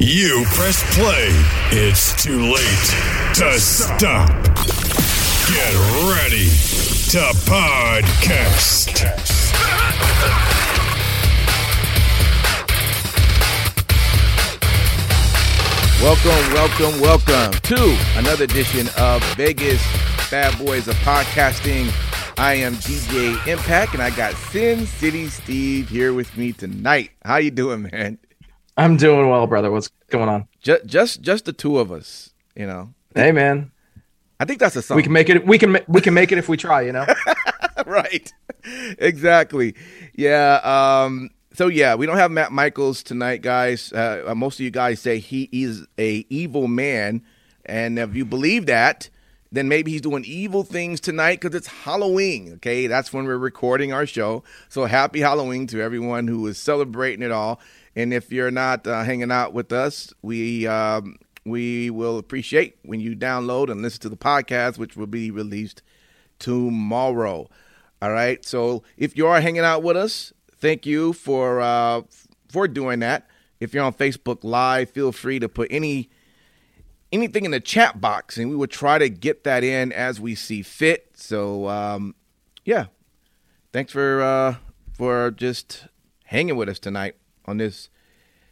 You press play. It's too late to stop. Get ready to podcast. Welcome, welcome, welcome to another edition of Vegas Bad Boyz of Podcasting. I am DJ Impact, and I got Sin City Steve here with me tonight. How you doing, man? I'm doing well, brother. What's going on? Just, just, just the two of us. You know. Hey, man. I think that's a song. We can make it. We can. We can make it if we try. You know. right. Exactly. Yeah. Um. So yeah, we don't have Matt Michaels tonight, guys. Uh, most of you guys say he is a evil man, and if you believe that, then maybe he's doing evil things tonight because it's Halloween. Okay, that's when we're recording our show. So happy Halloween to everyone who is celebrating it all. And if you're not uh, hanging out with us, we um, we will appreciate when you download and listen to the podcast, which will be released tomorrow. All right. So if you are hanging out with us, thank you for uh, for doing that. If you're on Facebook Live, feel free to put any anything in the chat box, and we will try to get that in as we see fit. So um, yeah, thanks for uh, for just hanging with us tonight on this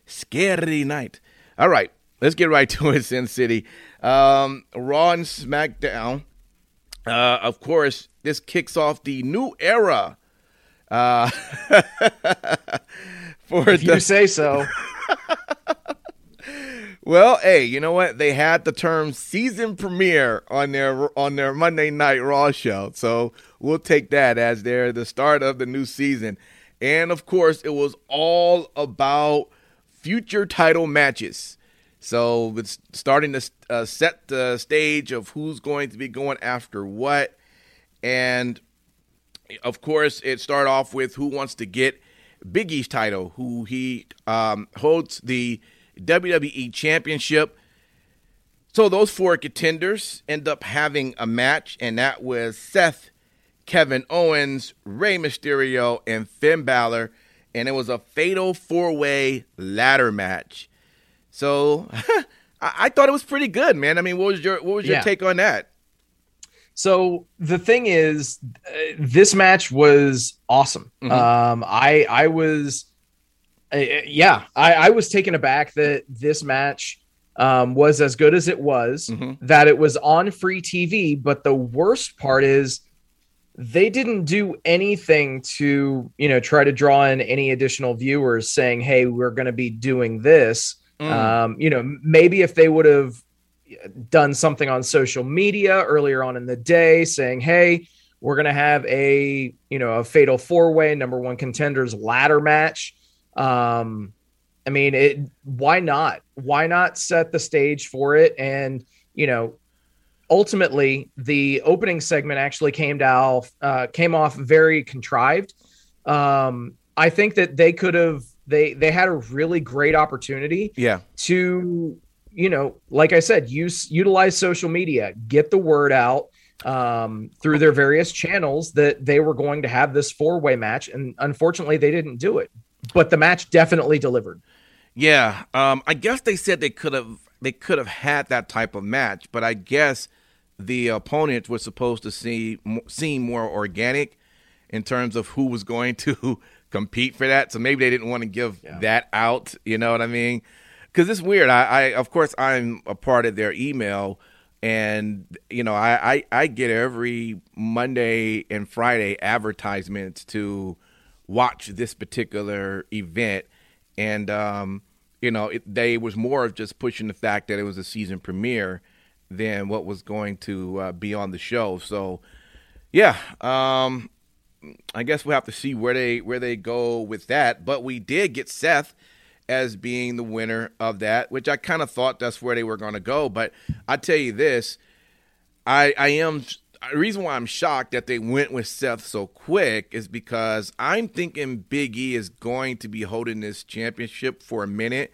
scary night. All right, let's get right to it, Sin City. Um, Raw and SmackDown. Uh, of course, this kicks off the new era. Uh, for if the, you say so. well, hey, you know what? They had the term season premiere on their on their Monday Night Raw show, so we'll take that as their the start of the new season. And of course, it was all about future title matches. So it's starting to uh, set the stage of who's going to be going after what. And of course, it started off with who wants to get Big E's title, who he um, holds the WWE Championship. So those four contenders end up having a match, and that was Seth Kevin Owens, Rey Mysterio, and Finn Balor. And it was a fatal four way ladder match. So I-, thought it was pretty good, man. I mean, what was your what was your yeah. take on that? So the thing is, uh, this match was awesome. Mm-hmm. Um, I I was, uh, yeah, I, I was taken aback that this match um, was as good as it was. Mm-hmm. That it was on free TV, but the worst part is they didn't do anything to you know try to draw in any additional viewers saying hey we're going to be doing this. Mm. um, you know maybe if they would have done something on social media earlier on in the day saying hey we're going to have a you know a fatal four way number one contenders ladder match. Um i mean it why not? Why not set the stage for it and you know ultimately the opening segment actually came down uh, came off very contrived. Um, i think that they could have they they had a really great opportunity yeah. to you know like i said use utilize social media get the word out um, through their various channels that they were going to have this four way match and unfortunately they didn't do it. But the match definitely delivered. Yeah um, i guess they said they could have they could have had that type of match but i guess the opponents were supposed to see seem more organic in terms of who was going to compete for that. So maybe they didn't want to give yeah. that out. You know what I mean? Because it's weird. I, I, of course, I'm a part of their email, and you know, I, I, I get every Monday and Friday advertisements to watch this particular event, and um, you know, it, they was more of just pushing the fact that it was a season premiere than what was going to uh, be on the show. So, yeah, um, I guess we'll have to see where they where they go with that. But we did get Seth as being the winner of that, which I kind of thought that's where they were going to go. But I tell you this, I I am the reason why I'm shocked that they went with Seth so quick is because I'm thinking Big E is going to be holding this championship for a minute.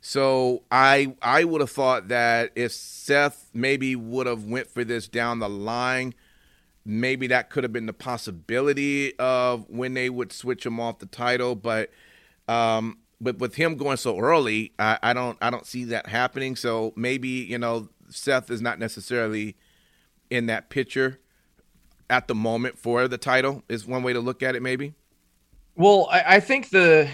So I I would have thought that if Seth maybe would have went for this down the line, maybe that could have been the possibility of when they would switch him off the title. But um, but with him going so early, I, I don't I don't see that happening. So maybe you know Seth is not necessarily in that picture at the moment for the title is one way to look at it maybe well I, I think the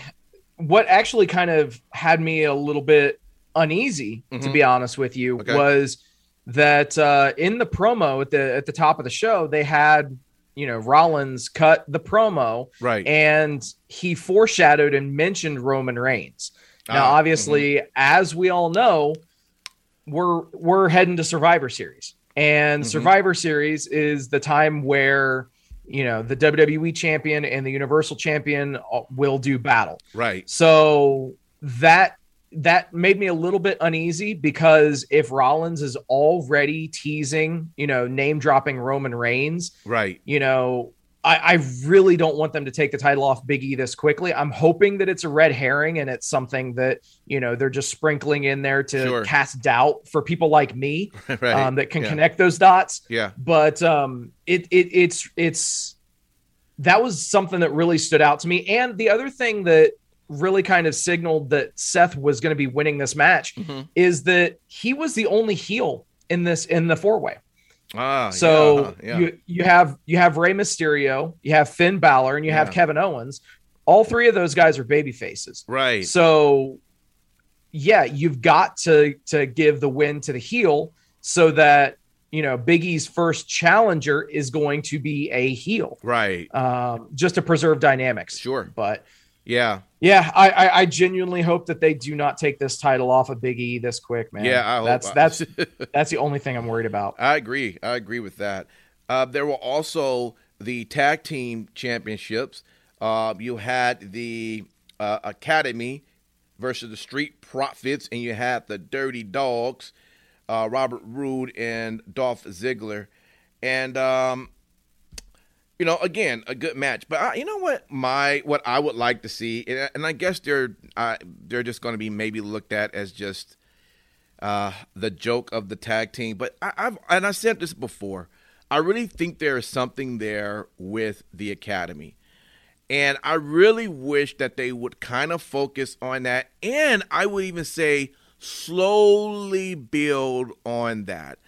what actually kind of had me a little bit uneasy mm-hmm. to be honest with you okay. was that uh, in the promo at the at the top of the show they had you know Rollins cut the promo right and he foreshadowed and mentioned Roman Reigns now uh, obviously mm-hmm. as we all know we're we're heading to Survivor Series and mm-hmm. Survivor Series is the time where you know the WWE champion and the Universal champion uh, will do battle. Right. So that that made me a little bit uneasy because if Rollins is already teasing, you know, name dropping Roman Reigns, right? You know, I, I, really don't want them to take the title off Big E this quickly. I'm hoping that it's a red herring and it's something that you know they're just sprinkling in there to sure. cast doubt for people like me right. um, that can yeah. connect those dots. Yeah, but um, it it it's it's that was something that really stood out to me. And the other thing that really kind of signaled that Seth was going to be winning this match mm-hmm. is that he was the only heel in this in the four way. Ah, so yeah, yeah. you you have you have Rey Mysterio, you have Finn Balor, and you have Kevin Owens. All three of those guys are baby faces. Right. So yeah, you've got to to give the win to the heel so that you know Big E's first challenger is going to be a heel. Right. Um, just to preserve dynamics. Sure. But yeah. Yeah, I, I, I genuinely hope that they do not take this title off of Big E this quick, man. Yeah, I that's hope. that's that's the only thing I'm worried about. I agree. I agree with that. Uh, there were also the tag team championships. Uh, you had the uh, Academy versus the Street Profits, and you had the Dirty Dogs, uh, Robert Roode and Dolph Ziggler. And um, you know, again, a good match. But I, you know what, my what I would like to see, and I guess they're uh, they're just going to be maybe looked at as just uh, the joke of the tag team. But I, I've and I said this before. I really think there is something there with the academy. And I really wish that they would kind of focus on that. And I would even say slowly build on that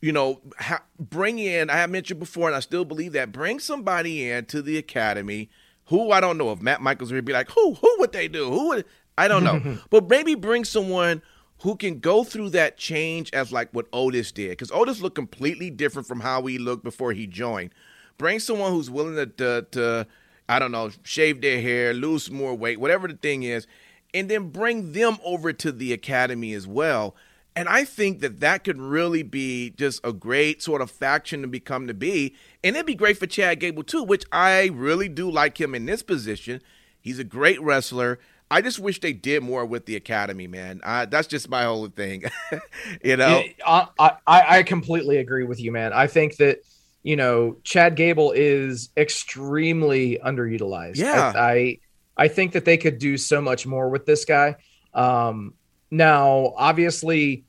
you know, ha- bring in, I have mentioned before, and I still believe that, bring somebody in to the academy who I don't know if Matt Michaels would be like, who, who would they do? Who would, I don't know. but maybe bring someone who can go through that change as like what Otis did. Because Otis looked completely different from how he looked before he joined. Bring someone who's willing to, to, to I don't know, shave their hair, lose more weight, whatever the thing is, and then bring them over to the academy as well and I think that that could really be just a great sort of faction to become to be. And it'd be great for Chad Gable, too, which I really do like him in this position. He's a great wrestler. I just wish they did more with the academy, man. Uh, that's just my whole thing. you know, I, I, I completely agree with you, man. I think that you know Chad Gable is extremely underutilized. Yeah, I, I, I think that they could do so much more with this guy. Um, now, obviously,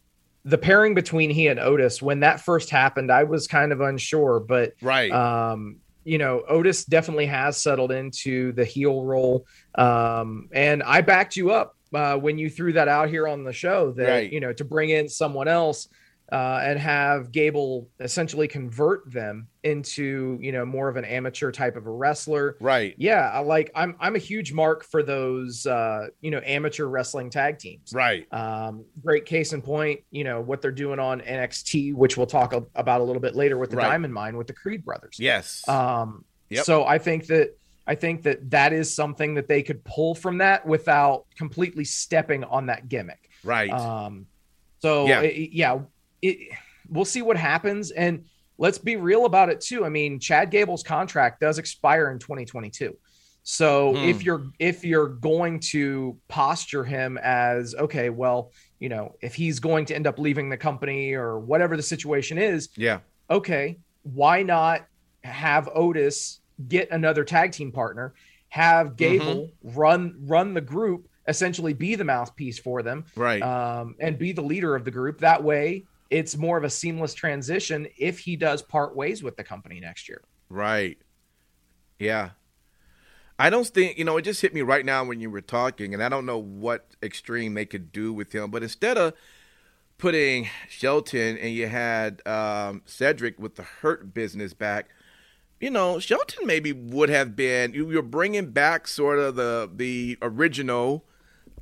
the pairing between he and Otis when that first happened, I was kind of unsure, but right, um, you know, Otis definitely has settled into the heel role, um, and I backed you up uh, when you threw that out here on the show that right. you know to bring in someone else uh, and have Gable essentially convert them into you know more of an amateur type of a wrestler. Right. Yeah, I like I'm I'm a huge mark for those uh, you know amateur wrestling tag teams. Right. Um, great case in point, you know what they're doing on NXT, which we'll talk about a little bit later with the right. Diamond Mine with the Creed brothers. Yes. Um. Yep. So I think that. I think that that is something that they could pull from that without completely stepping on that gimmick. Right. Um, so yeah, it, yeah it, we'll see what happens. And let's be real about it too. I mean, Chad Gable's contract does expire in 2022. So Hmm. if you're if you're going to posture him as okay, well, you know, if he's going to end up leaving the company or whatever the situation is, Yeah. okay, why not have Otis get another tag team partner, have Gable run run the group, essentially be the mouthpiece for them, Right. um, and be the leader of the group. That way, it's more of a seamless transition if he does part ways with the company next year. Right. Yeah. I don't think, you know, it just hit me right now when you were talking, and I don't know what extreme they could do with him. But instead of putting Shelton and you had um, Cedric with the hurt business back, you know, Shelton maybe would have been, you, you're bringing back sort of the, the original,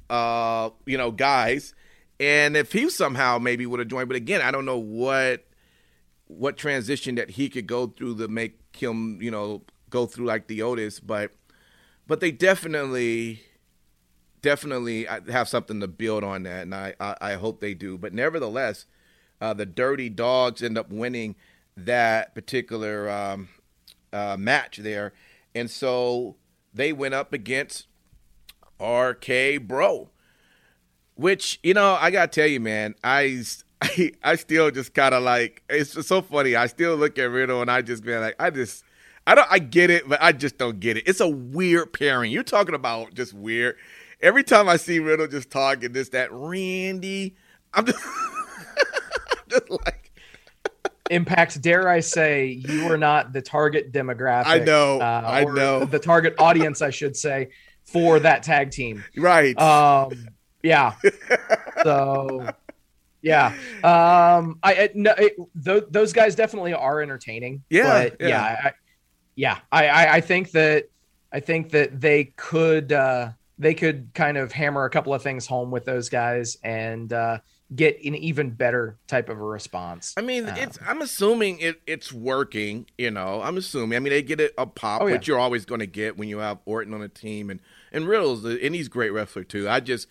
uh, you know, guys. And if he somehow maybe would have joined, but again, I don't know what what transition that he could go through to make him, you know, go through like the Otis, but but they definitely definitely uh, have something to build on that, and I I, I hope they do. But nevertheless, uh, the Dirty Dogs end up winning that particular um, uh, match there, and so they went up against RK Bro, which you know I gotta tell you, man, I I, I still just kind of like it's just so funny. I still look at Riddle and I just be like, I just I don't I get it, but I just don't get it. It's a weird pairing. You're talking about just weird. Every time I see Riddle just talking this that Randy, I'm just, I'm just like Impact, dare I say, you are not the target demographic. I know, uh, I know. the target audience, I should say, for that tag team. right. Um, yeah. So, yeah. Um, I, I no, it, th- those guys definitely are entertaining. Yeah, but yeah. yeah, I, yeah. I, I, I think that I think that they could uh, they could kind of hammer a couple of things home with those guys and uh, get an even better type of a response. I mean, Um, it's. I'm assuming it, it's working. You know, I'm assuming. I mean, they get it a pop, Oh, yeah. which you're always going to get when you have Orton on a team, and and Riddle's and he's a great wrestler too. I just,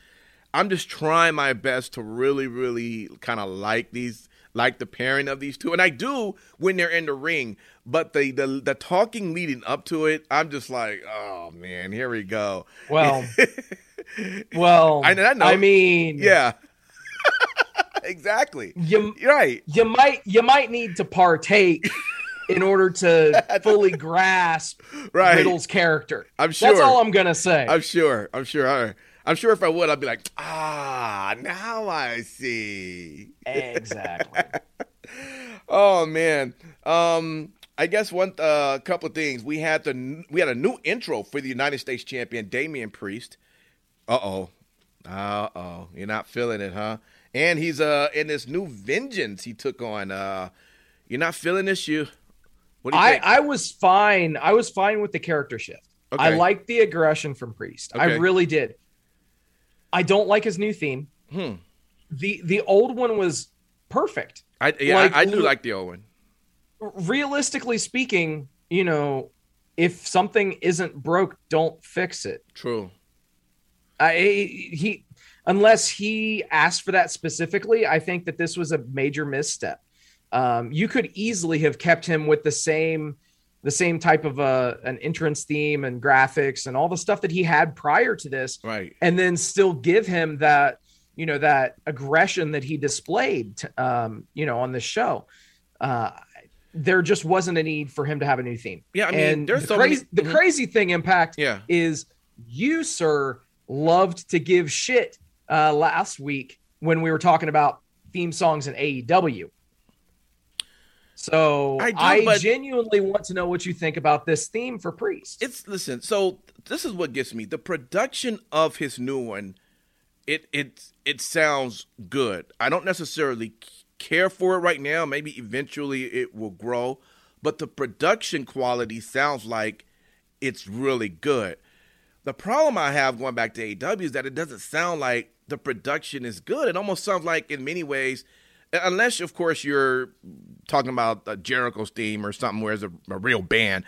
I'm just trying my best to really, really kind of like these, like the pairing of these two, and I do when they're in the ring. But the the the talking leading up to it, I'm just like, oh man, here we go. Well, well, I- I know. I mean, Yeah, exactly. you You're right. you might you might need to partake in order to fully grasp Right. Riddle's character. I'm sure. That's all I'm gonna say. I'm sure. I'm sure. I- I'm sure if I would, I'd be like, ah, now I see. exactly. Oh man. Um, I guess one uh, couple of things. We had the we had a new intro for the United States champion Damian Priest. Uh oh. Uh oh. You're not feeling it, huh? And he's uh in this new vengeance he took on. Uh, you're not feeling this, you. What do you I think? I was fine. I was fine with the character shift. I liked the aggression from Priest. I really did. I don't like his new theme. Hmm. The the old one was perfect. I yeah, like, I, I do like the old one. Realistically speaking, you know, if something isn't broke, don't fix it. True. I he unless he asked for that specifically, I think that this was a major misstep. Um, you could easily have kept him with the same the same type of a an entrance theme and graphics and all the stuff that he had prior to this, Right. and then still give him that you know that aggression that he displayed, um, you know, on the show. Uh, there just wasn't a need for him to have a new theme. Yeah, I mean, and there's the so crazy, many- the Mhm. crazy thing, Impact, Yeah. is you, sir, loved to give shit uh, last week when we were talking about theme songs in AEW. So I I, do, but- genuinely want to know what you think about this theme for Priest. It's listen. So this is what gets me. The production of his new one, it it it sounds good. I don't necessarily care for it right now. Maybe eventually it will grow, but the production quality sounds like it's really good. The problem I have going back to AW is that it doesn't sound like the production is good. It almost sounds like, in many ways, unless of course you're talking about a Jericho's theme or something where it's a, a real band.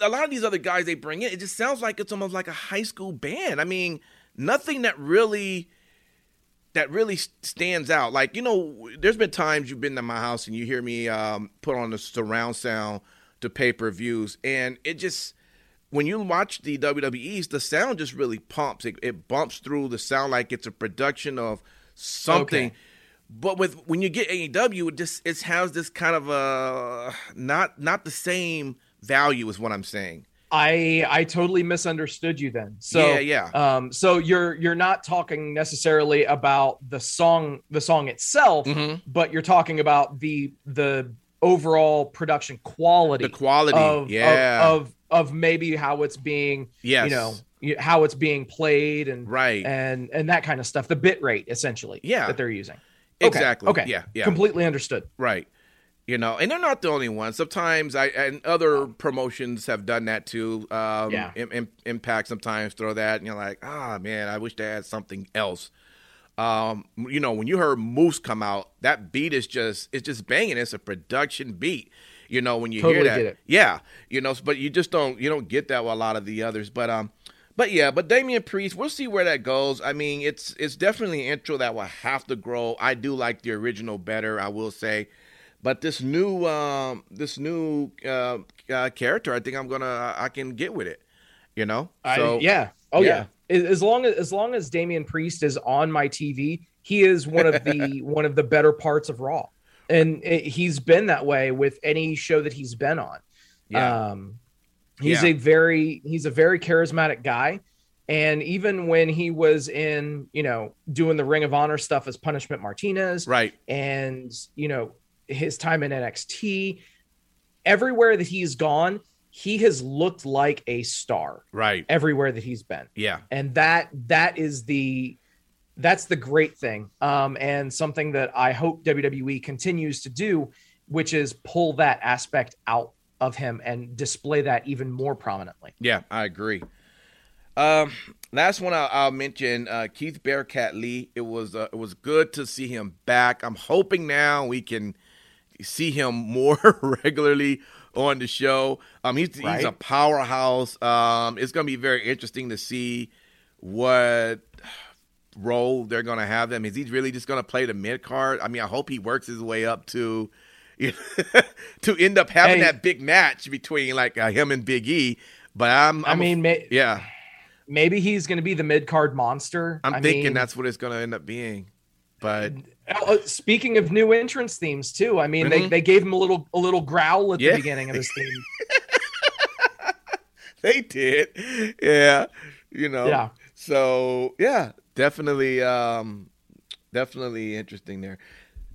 A lot of these other guys they bring in, it just sounds like it's almost like a high school band. I mean, nothing that really that really stands out. Like you know, there's been times you've been to my house and you hear me um, put on the surround sound to pay per views, and it just when you watch the WWE's, the sound just really pumps. It, it bumps through the sound like it's a production of something. Okay. But with when you get AEW, it just it has this kind of a not not the same value is what I'm saying. I I totally misunderstood you then. So Yeah, yeah. Um, so you're you're not talking necessarily about the song the song itself, Mhm. but you're talking about the the overall production quality, The quality, of, of- yeah. of, of maybe how it's being Yes. you know how it's being played and Right. and and that kind of stuff. The bit rate essentially, Yeah. that they're using. Exactly. Okay. Yeah, yeah. Completely understood. Right. You know, and they're not the only ones. Sometimes I and other promotions have done that too. Um, Yeah. Im- Im- Impact sometimes throw that, and you're like, ah, man, I wish they had something else. Um, you know, when you heard Moose come out, that beat is just it's just banging. It's a production beat. You know, when you hear that, yeah. You know, but you just don't you don't get that with a lot of the others. But um, but yeah, but Damian Priest, we'll see where that goes. I mean, it's it's definitely an intro that will have to grow. I do like the original better, I will say. But this new um this new uh, uh character, I think I'm gonna I can get with it. You know? I, yeah. Oh yeah. yeah. As as long as as long as Damian Priest is on my TV, he is one of the one of the better parts of Raw, and it, he's been that way with any show that he's been on. Yeah. Um, he's Yeah. a very he's a very charismatic guy, and even when he was in you know doing the Ring of Honor stuff as Punishment Martinez, Right. and you know his time in NXT, everywhere that he's gone, he has looked like a star Right. everywhere that he's been Yeah. and that that is the that's the great thing um and something that i hope wwe continues to do which is pull that aspect out of him and display that even more prominently Yeah, I agree. Um, last one I'll, I'll mention uh, Keith Bearcat Lee. It was uh, it was good to see him back. I'm hoping now we can see him more regularly on the show. Um, he's he's a powerhouse. Um, it's gonna be very interesting to see what role they're gonna have him. Is he really just gonna play the mid card? I mean, I hope he works his way up to. to end up having Hey. that big match between like uh, him and Big E, but I'm, i I'm mean may, yeah, maybe he's going to be the mid-card monster I'm I thinking mean, that's what it's going to end up being. But oh, speaking of new entrance themes too i mean they, Mhm. they gave him a little a little growl at Yeah. the beginning of his theme they did, yeah, you know, Yeah. So yeah, definitely, um, definitely interesting there.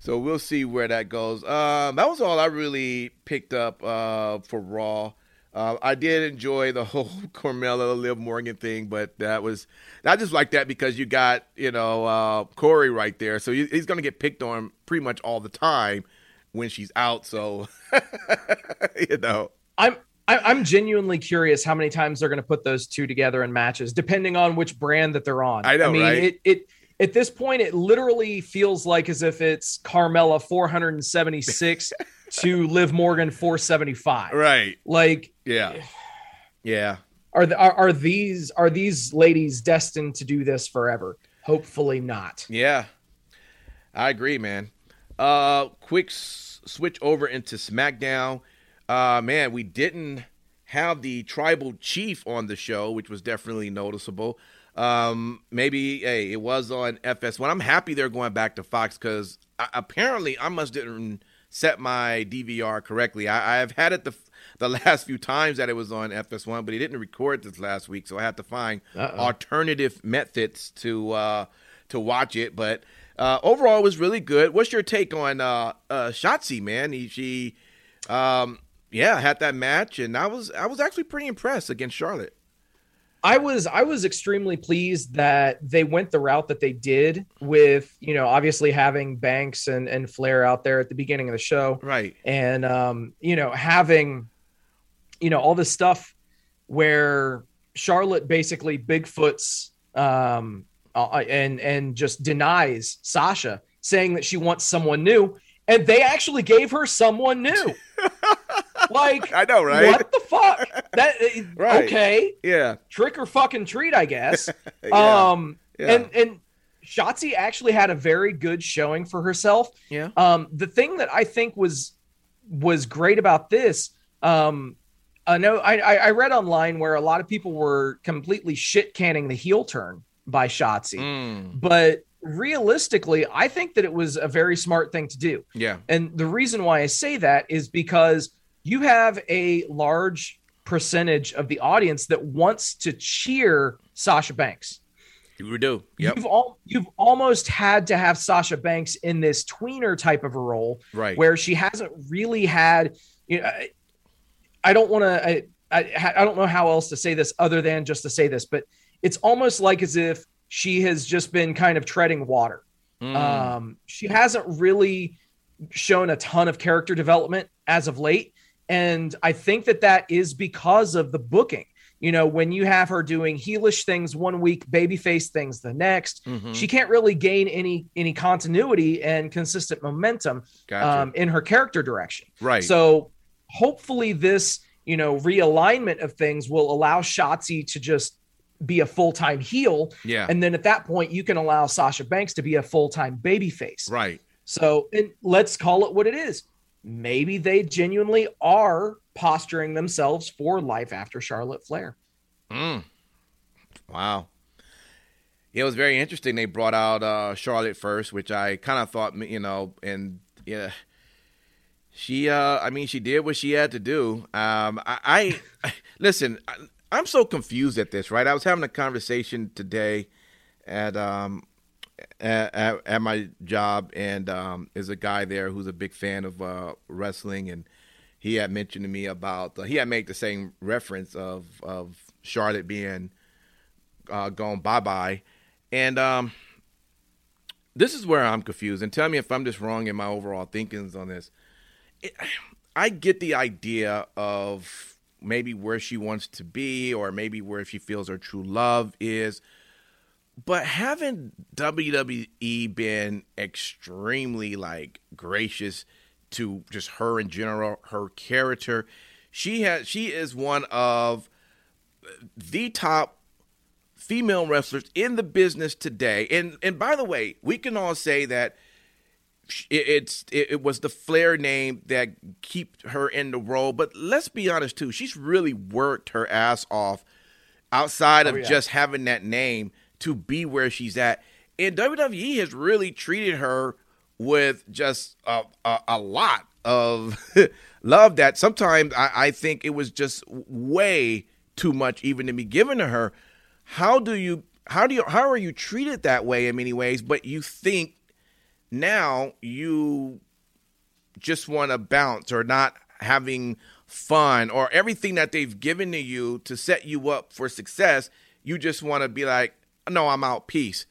So we'll see where that goes. Um, that was all I really picked up uh, for Raw. Uh, I did enjoy the whole Carmella Liv Morgan thing, but that was I just like that because you got you know uh, Corey right there, so he's going to get picked on pretty much all the time when she's out. So you know, I'm I- I'm genuinely curious how many times they're going to put those two together in matches, depending on which brand that they're on. I know, I mean, right? it it at this point it literally feels like as if it's Carmella 476 to Liv Morgan 475. right? Like, Yeah, yeah. are, the, are are these are these ladies destined to do this forever? Hopefully not. Yeah, I agree, man. Uh, quick s- switch over into SmackDown. Uh, man, we didn't have the tribal chief on the show, which was definitely noticeable. Um, maybe hey, it was on FS1. I'm happy they're going back to Fox because apparently I must didn't set my DVR correctly. I, I've had it the the last few times that it was on FS1, but he didn't record this last week, so I had to find Uh-oh. alternative methods to uh, to watch it. But uh, overall, it was really good. What's your take on uh, uh, Shotzi, man? He, she, um, yeah, had that match, and I was I was actually pretty impressed against Charlotte. I was I was extremely pleased that they went the route that they did with you know obviously having Banks and and Flair out there at the beginning of the show. Right. and um you know having you know all this stuff where Charlotte basically Bigfoot's um uh, and and just denies Sasha saying that she wants someone new. And they actually gave her someone new like I know, right? what the fuck that Right. okay Yeah. trick or fucking treat, I guess. Yeah. Um, Yeah. and and Shotzi actually had a very good showing for herself. Yeah. Um, the thing that I think was was great about this, um, Uh, no, I, I read online where a lot of people were completely shit canning the heel turn by Shotzi, Mm, but realistically, I think that it was a very smart thing to do. yeah. And the reason why I say that is because you have a large percentage of the audience that wants to cheer Sasha Banks. You do. Yep. You've all you've almost had to have Sasha Banks in this tweener type of a role Right. where she hasn't really had you know I, I don't want to I, I I don't know how else to say this other than just to say this but it's almost like as if she has just been kind of treading water Mm, um, she hasn't really shown a ton of character development as of late. And I think that that is because of the booking. You know, when you have her doing heelish things one week, babyface things the next, mhm. she can't really gain any any continuity and consistent momentum Gotcha. um, in her character direction. right. So hopefully this, you know, realignment of things will allow Shotzi to just be a full-time heel. yeah. And then at that point, you can allow Sasha Banks to be a full-time babyface. right. So, and let's call it what it is. Maybe they genuinely are posturing themselves for life after Charlotte Flair. Mm. Wow. It was very interesting. They brought out uh, Charlotte first, which I kind of thought, you know, and yeah, she. Uh, I mean, she did what she had to do. Um, I, I listen. I, I'm so confused at this. Right, I was having a conversation today at um at, at, my job, and um, there's a guy there who's a big fan of uh, wrestling, and he had mentioned to me about uh, he had made the same reference of of Charlotte being uh, gone bye bye, and um, this is where I'm confused. And tell me if I'm just wrong in my overall thinkings on this. It, I get the idea of maybe where she wants to be, or maybe where she feels her true love is. But haven't WWE been extremely like gracious to just her in general, her character? She has she is one of the top female wrestlers in the business today. And and by the way, we can all say that it, it's it, it was the Flair name that keep her in the role. But let's be honest too, she's really worked her ass off outside oh, of Oh, yeah. just having that name to be where she's at. And WWE has really treated her with just a, a, a lot of love that sometimes I, I think it was just way too much even to be given to her. How do you how do you how are you treated that way in many ways, but you think now you just want to bounce or not having fun or everything that they've given to you to set you up for success, you just want to be like, no, I'm out, peace.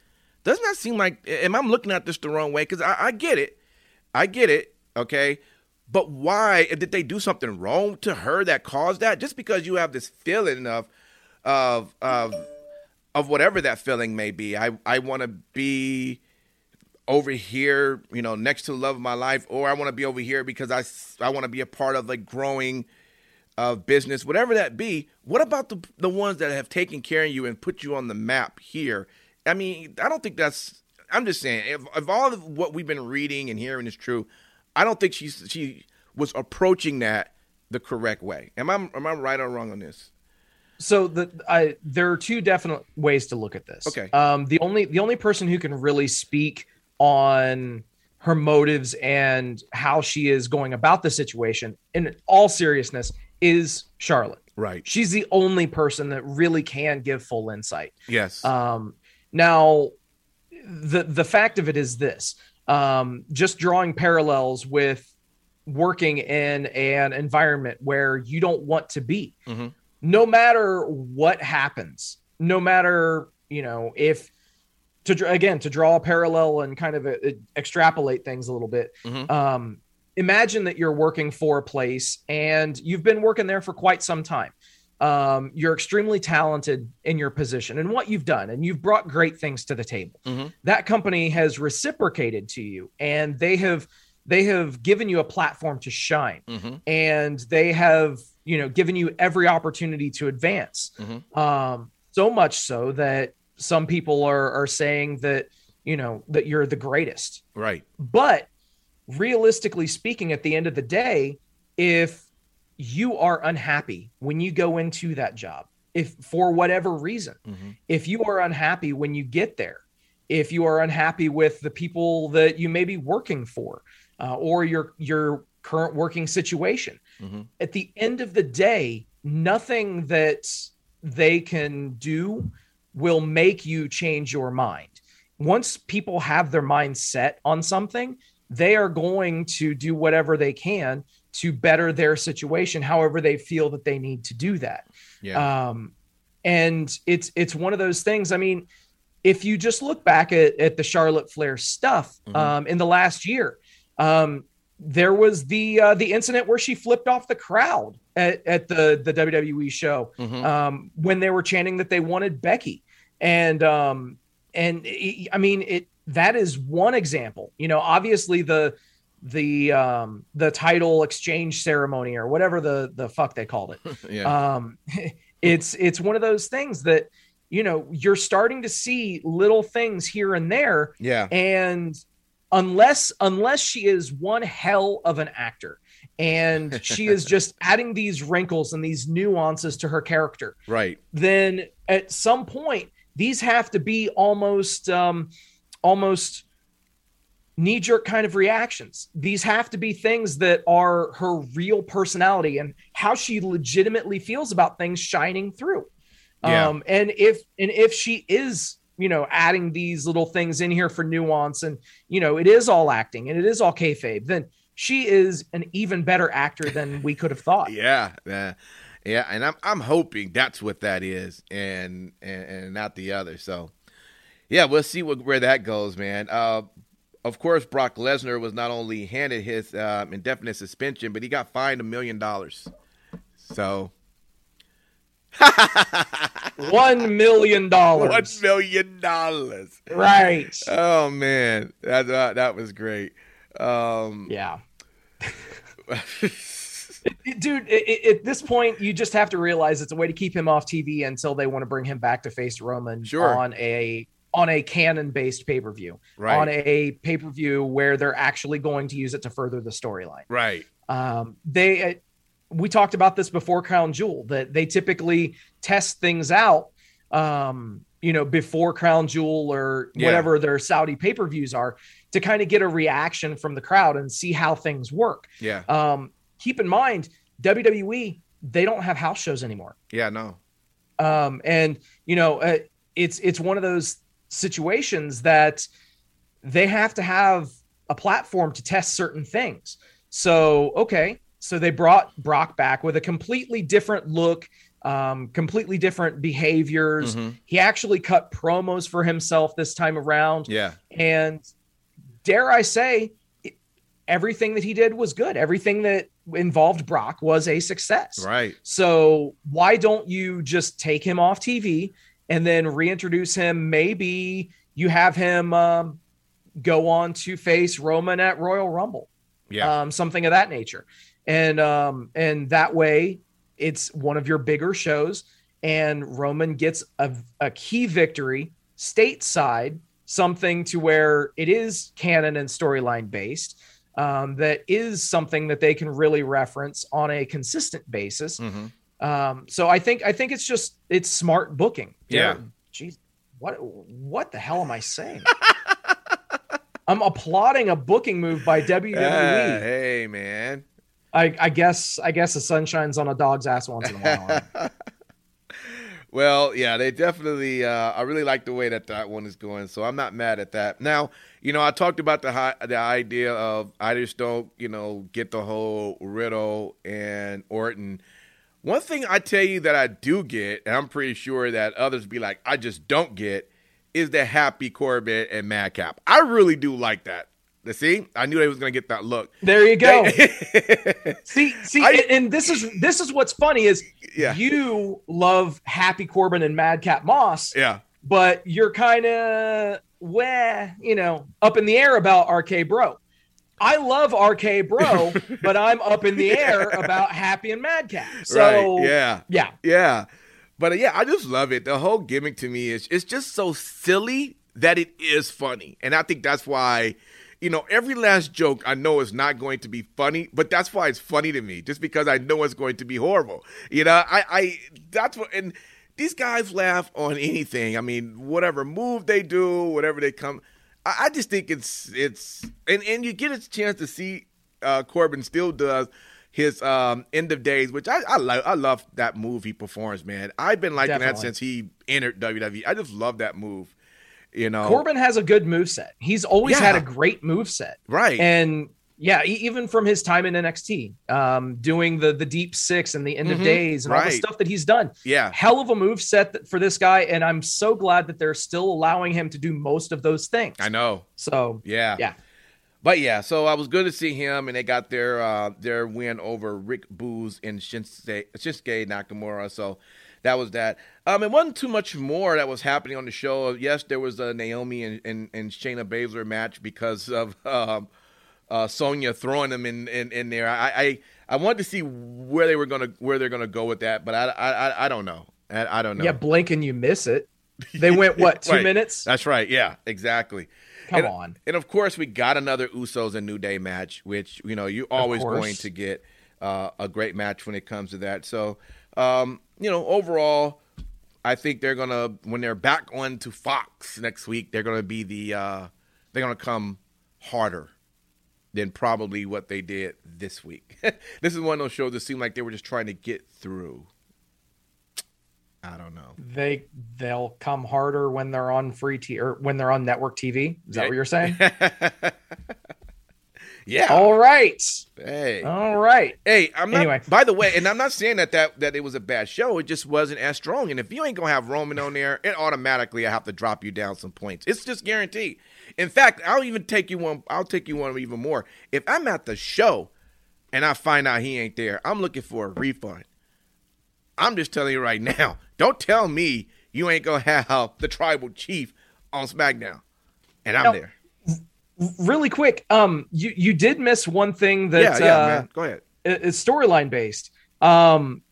Doesn't that seem like, am I looking at this the wrong way? Because I, I get it. I get it. Okay. But why eh, did they do something wrong to her that caused that? Just because you have this feeling of, of, of, of whatever that feeling may be. I, I want to be over here, you know, next to the love of my life, or I want to be over here because I, I want to be a part of like growing uh, business, whatever that be. What about the the ones that have taken care of you and put you on the map here? I mean, I don't think that's. I'm just saying, if, if all of what we've been reading and hearing is true, I don't think she's she was approaching that the correct way. Am I am I right or wrong on this? So the I there are two definite ways to look at this. Okay. Um the only the only person who can really speak on her motives and how she is going about the situation in all seriousness is Charlotte. Right. She's the only person that really can give full insight. Yes. Um, now, the the fact of it is this: um, just drawing parallels with working in an environment where you don't want to be. Mhm. No matter what happens, no matter you know if to again to draw a parallel and kind of uh, extrapolate things a little bit. Mhm. Um, imagine that you're working for a place and you've been working there for quite some time um, you're extremely talented in your position and what you've done, and you've brought great things to the table. Mhm. That company has reciprocated to you, and they have they have given you a platform to shine, Mhm. and they have you know given you every opportunity to advance. Mhm. Um, so much so that some people are are saying that you know that you're the greatest. Right. But realistically speaking, at the end of the day, if you are unhappy when you go into that job, if for whatever reason, Mm-hmm. if you are unhappy when you get there, if you are unhappy with the people that you may be working for, uh, or your your current working situation, Mhm. at the end of the day, nothing that they can do will make you change your mind. Once people have their mind set on something, they are going to do whatever they can to better their situation, however they feel that they need to do that. Yeah. Um, and it's it's one of those things. I mean, if you just look back at, at the Charlotte Flair stuff Mhm. um, in the last year, um, there was the uh, the incident where she flipped off the crowd at, at the the WWE show Mhm. um, when they were chanting that they wanted Becky, and um, and it- I mean it. That is one example. You know, obviously the the um, the title exchange ceremony or whatever the the fuck they called it yeah. um it's it's one of those things that you know you're starting to see little things here and there yeah. and unless unless she is one hell of an actor and she is just adding these wrinkles and these nuances to her character Right. then at some point these have to be almost um almost knee jerk kind of reactions these have to be things that are her real personality and how she legitimately feels about things shining through Yeah. um and if and if she is you know adding these little things in here for nuance and you know it is all acting and it is all kayfabe then she is an even better actor than we could have thought Yeah, yeah, yeah, and I'm I'm hoping that's what that is, and and, and not the other. So, yeah, we'll see what, where that goes, man. Uh, of course, Brock Lesnar was not only handed his uh, indefinite suspension, but he got fined a million dollars. So, One million dollars million dollars. right Oh man, that that, that was great. Um, yeah dude at this point you just have to realize it's a way to keep him off tv until they want to bring him back to face roman Sure. on a on a canon based pay-per-view right, on a pay-per-view where they're actually going to use it to further the storyline. Right, um they uh, we talked about this before crown jewel that they typically test things out um you know before crown jewel or Yeah. whatever their saudi pay-per-views are to kind of get a reaction from the crowd and see how things work. Yeah, um, keep in mind, WWE they don't have house shows anymore, yeah, no, um, and you know uh, it's it's one of those situations that they have to have a platform to test certain things. So okay, so they brought Brock back with a completely different look. Um, completely different behaviors. Mhm. He actually cut promos for himself this time around. yeah, And dare I say, everything that he did was good. Everything that involved Brock was a success. right, So why don't you just take him off TV and then reintroduce him? Maybe you have him um, go on to face Roman at Royal Rumble, yeah, um, something of that nature, and um, and that way it's one of your bigger shows, and Roman gets a, a key victory stateside, something to where it is canon and storyline based. Um, that is something that they can really reference on a consistent basis. hmm Um, so I think I think it's just it's smart booking. Yeah. Jeez, what what the hell am I saying? I'm applauding a booking move by WWE. Ah, hey, man. I, I guess I guess the sun shines on a dog's ass once in a while. well, yeah, they definitely. Uh, I really like the way that that one is going, so I'm not mad at that. Now, you know, I talked about the hi- the idea of I just don't, you know, get the whole Riddle and Orton. One thing I tell you that I do get, and I'm pretty sure that others be like, I just don't get, is the Happy Corbin and Madcap. I really do like that. See, I knew they was gonna get that look. There you go. They- see, see, I- and this is this is what's funny is yeah, you love Happy Corbin and Madcap Moss, yeah, but you're kind of weh, you know, up in the air about RK Bro. I love RK Bro, but I'm up in the air about Happy and Madcap. So right, yeah. yeah, Yeah. But uh, yeah, I just love it. The whole gimmick to me is it's just so silly that it is funny. And I think that's why you know, every last joke I know is not going to be funny, but that's why it's funny to me, just because I know it's going to be horrible. You know, I, I that's what, and these guys laugh on anything. I mean, whatever move they do, whatever they come. I, just think it's it's and and you get a chance to see uh, Corbin still does his um, end of days, which I I, lo- I love that move he performs, man. I've been liking that since he entered WWE. I just love that move. You know, Corbin has a good move set. He's always Yeah. had a great move set. right? And yeah, even from his time in NXT, um, doing the the deep six and the end Mhm. of days and all the stuff that he's done. yeah, Hell of a move set for this guy, and I'm so glad that they're still allowing him to do most of those things. I know. So Yeah. Yeah. But yeah, so I was good to see him, and they got their uh, their win over Rick Boogs and Shinsuke, Shinsuke Nakamura. So that was that. Um, it wasn't too much more that was happening on the show. Yes, there was a Naomi and, and, and Shayna Baszler match because of um, uh, Sonya throwing them in, in, in there. I, I I wanted to see where they were gonna where they're gonna go with that, but I I, I, I don't know. I, I don't know. yeah, blink and you miss it. They went what two Right. minutes? That's right. Yeah, exactly. Come and, on. And of course, we got another Usos and New Day match, which you know you're always going to get uh, a great match when it comes to that. So, um, you know, overall, I think they're gonna when they're back on to Fox next week, they're gonna be the uh, they're gonna come harder than probably what they did this week. this is one of those shows that seemed like they were just trying to get through. I don't know. They they'll come harder when they're on free t or when they're on network TV. Is that what you're saying? yeah. All right. Hey. All right. Hey, I'm not. Anyway. By the way, and I'm not saying that, that that it was a bad show. It just wasn't as strong. And if you ain't gonna have Roman on there, it automatically I have to drop you down some points. It's just guaranteed. In fact, I'll even take you one. I'll take you one even more. If I'm at the show and I find out he ain't there, I'm looking for a refund. I'm just telling you right now. Don't tell me you ain't gonna have the tribal chief on SmackDown, and I'm No. there. Really quick. Um, you you did miss one thing that yeah, yeah, uh, man. Go ahead. i- is storyline based. Um,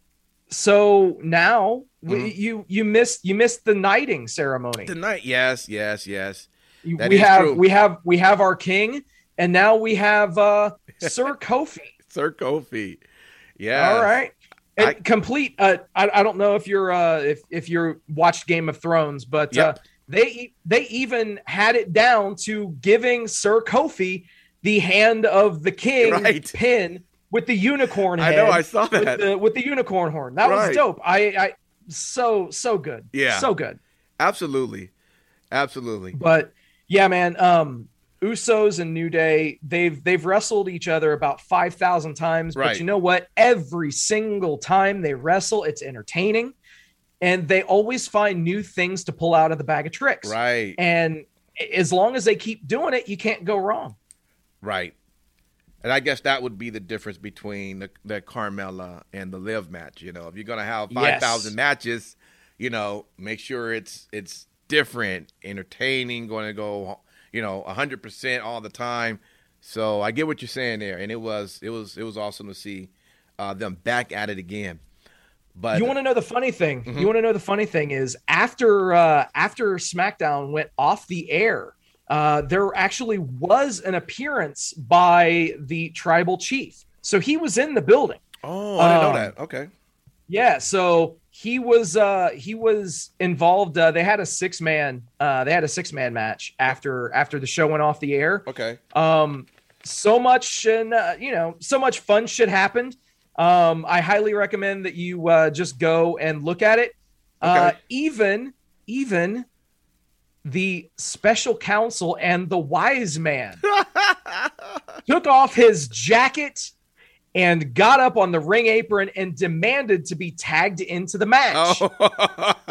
so now Mhm. you you missed you missed the knighting ceremony. Tonight, yes, yes, yes. That we have true. we have we have our king, and now we have uh Sir Kofi. Sir Kofi. Yeah. All right. I- complete. Uh, I, I don't know if you're uh, if if you're watched Game of Thrones, but uh, they e- they even had it down to giving Sir Kofi the hand of the king Right. pin with the unicorn I know, I saw with that. the, with the unicorn horn. That Right. was dope. I I so so good. Yeah. so good. Absolutely. Absolutely. But yeah, man. Um, Usos and New Day, they've they've wrestled each other about five thousand times. Right. But you know what? Every single time they wrestle, it's entertaining, and they always find new things to pull out of the bag of tricks. Right. And as long as they keep doing it, you can't go wrong. Right. And I guess that would be the difference between the, the Carmella and the Liv match. You know, if you're gonna have five thousand Yes. matches, you know, make sure it's it's different, entertaining, going to go, you know, hundred percent all the time. So I get what you're saying there, and it was it was it was awesome to see uh, them back at it again. But you want to know the funny thing? Mhm. You want to know the funny thing is after uh, after SmackDown went off the air, uh, there actually was an appearance by the tribal chief. So he was in the building. oh, I didn't um, know that. Okay, Yeah, so he was uh he was involved uh they had a six man uh they had a six man match after after the show went off the air. okay, Um so much and uh, you know, so much fun shit happened. Um I highly recommend that you uh just go and look at it. Uh even even the special counsel and the wise man took off his jacket and got up on the ring apron and demanded to be tagged into the match. oh,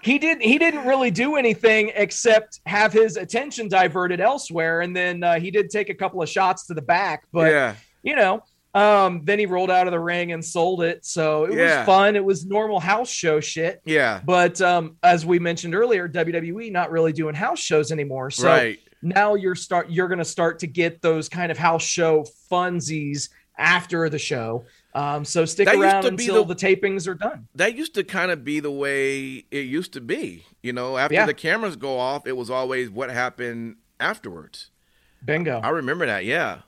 He didn't he didn't really do anything except have his attention diverted elsewhere and then uh, he did take a couple of shots to the back, but yeah, you know, um then he rolled out of the ring and sold it. So it Yeah. was fun. It was normal house show shit. yeah, But um as we mentioned earlier, WWE not really doing house shows anymore. So right. Now you're start you're going to start to get those kind of house show funsies after the show. Um, so stick That around until the- the, tapings are done. that used to kind of be the way it used to be. You know, after Yeah. the cameras go off, it was always what happened afterwards. Bingo. I remember that. Yeah.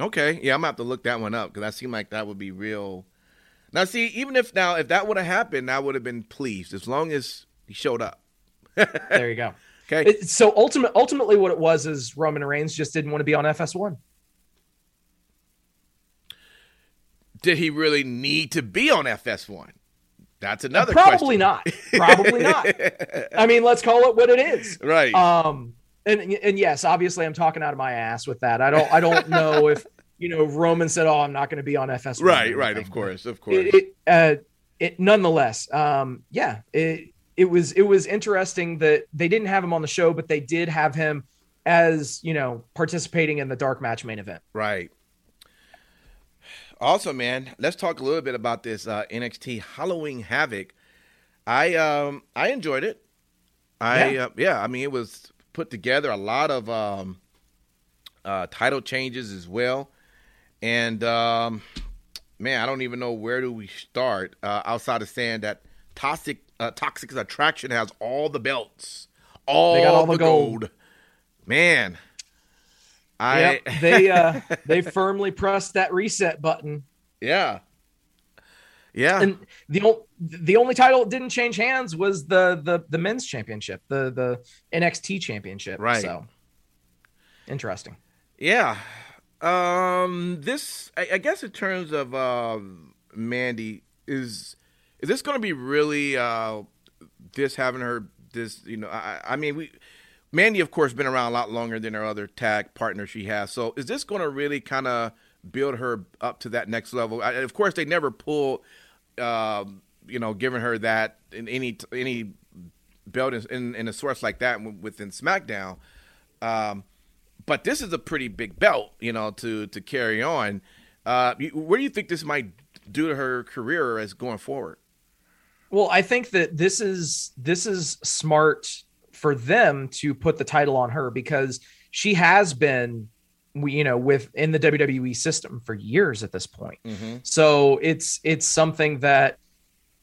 Okay. Yeah, I'm gonna have to look that one up because that seemed like that would be real. Now, see, even if now if that would have happened, I would have been pleased as long as he showed up. there you go. Okay. It- so ultimate, ultimately, what it was is Roman Reigns just didn't want to be on FS1. Did he really need to be on FS1? That's another Probably question. not. Probably not. I mean, let's call it what it is. Right. Um, and and yes, obviously, I'm talking out of my ass with that. I don't I don't know if you know Roman said, "Oh, I'm not going to be on FS1." right. Right. Of course. Of course. it, it, uh, it nonetheless, um, yeah, it it was it was interesting that they didn't have him on the show, but they did have him as you know participating in the dark match main event. Right. Also, man, let's talk a little bit about this uh, NXT Halloween Havoc. I um I enjoyed it. I Yeah. uh, yeah, I mean it was put together a lot of um uh title changes as well. And um man, I don't even know where do we start uh, outside of saying that toxic uh, toxic attraction has all the belts, all, They got all the, the gold. gold. Man, I Yep, they uh, they firmly pressed that reset button, yeah, yeah, and the o- the only title that didn't change hands was the the the men's championship, the the NXT championship. Right. So interesting. yeah. Um, this I, I guess in terms of uh, Mandy is is this going to be really uh this having her this you know I I mean we. Mandy, of course, been around a lot longer than her other tag partner she has. So, is this going to really kind of build her up to that next level? I, of course, they never pull, um, you know, giving her that in any any belt in, in, in a source like that within SmackDown. Um, but this is a pretty big belt, you know, to to carry on. Uh, where do you think this might do to her career as going forward? Well, I think that this is this is smart for them to put the title on her because she has been you know with in the WWE system for years at this point. So it's it's something that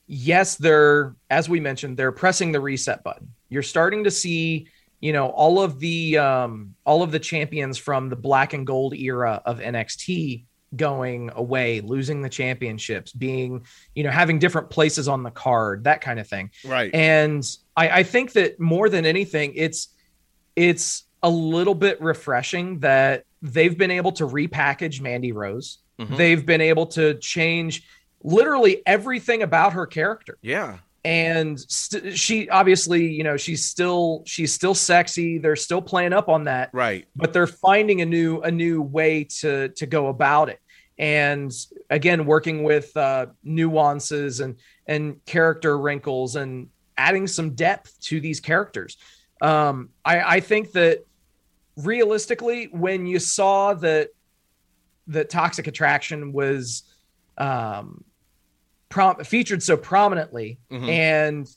yes, they're as we mentioned, they're pressing the reset button. You're starting to see, you know, all of the um all of the champions from the black and gold era of NXT going away, losing the championships, being, you know, having different places on the card, that kind of thing. Right. And I, I think that more than anything, it's it's a little bit refreshing that they've been able to repackage Mandy Rose. Mhm. They've been able to change literally everything about her character. yeah. And st- she obviously, you know, she's still she's still sexy. They're still playing up on that Right. but they're finding a new a new way to to go about it and again working with uh nuances and and character wrinkles and adding some depth to these characters um i i think that realistically when you saw that that toxic attraction was um prom- featured so prominently Mhm. and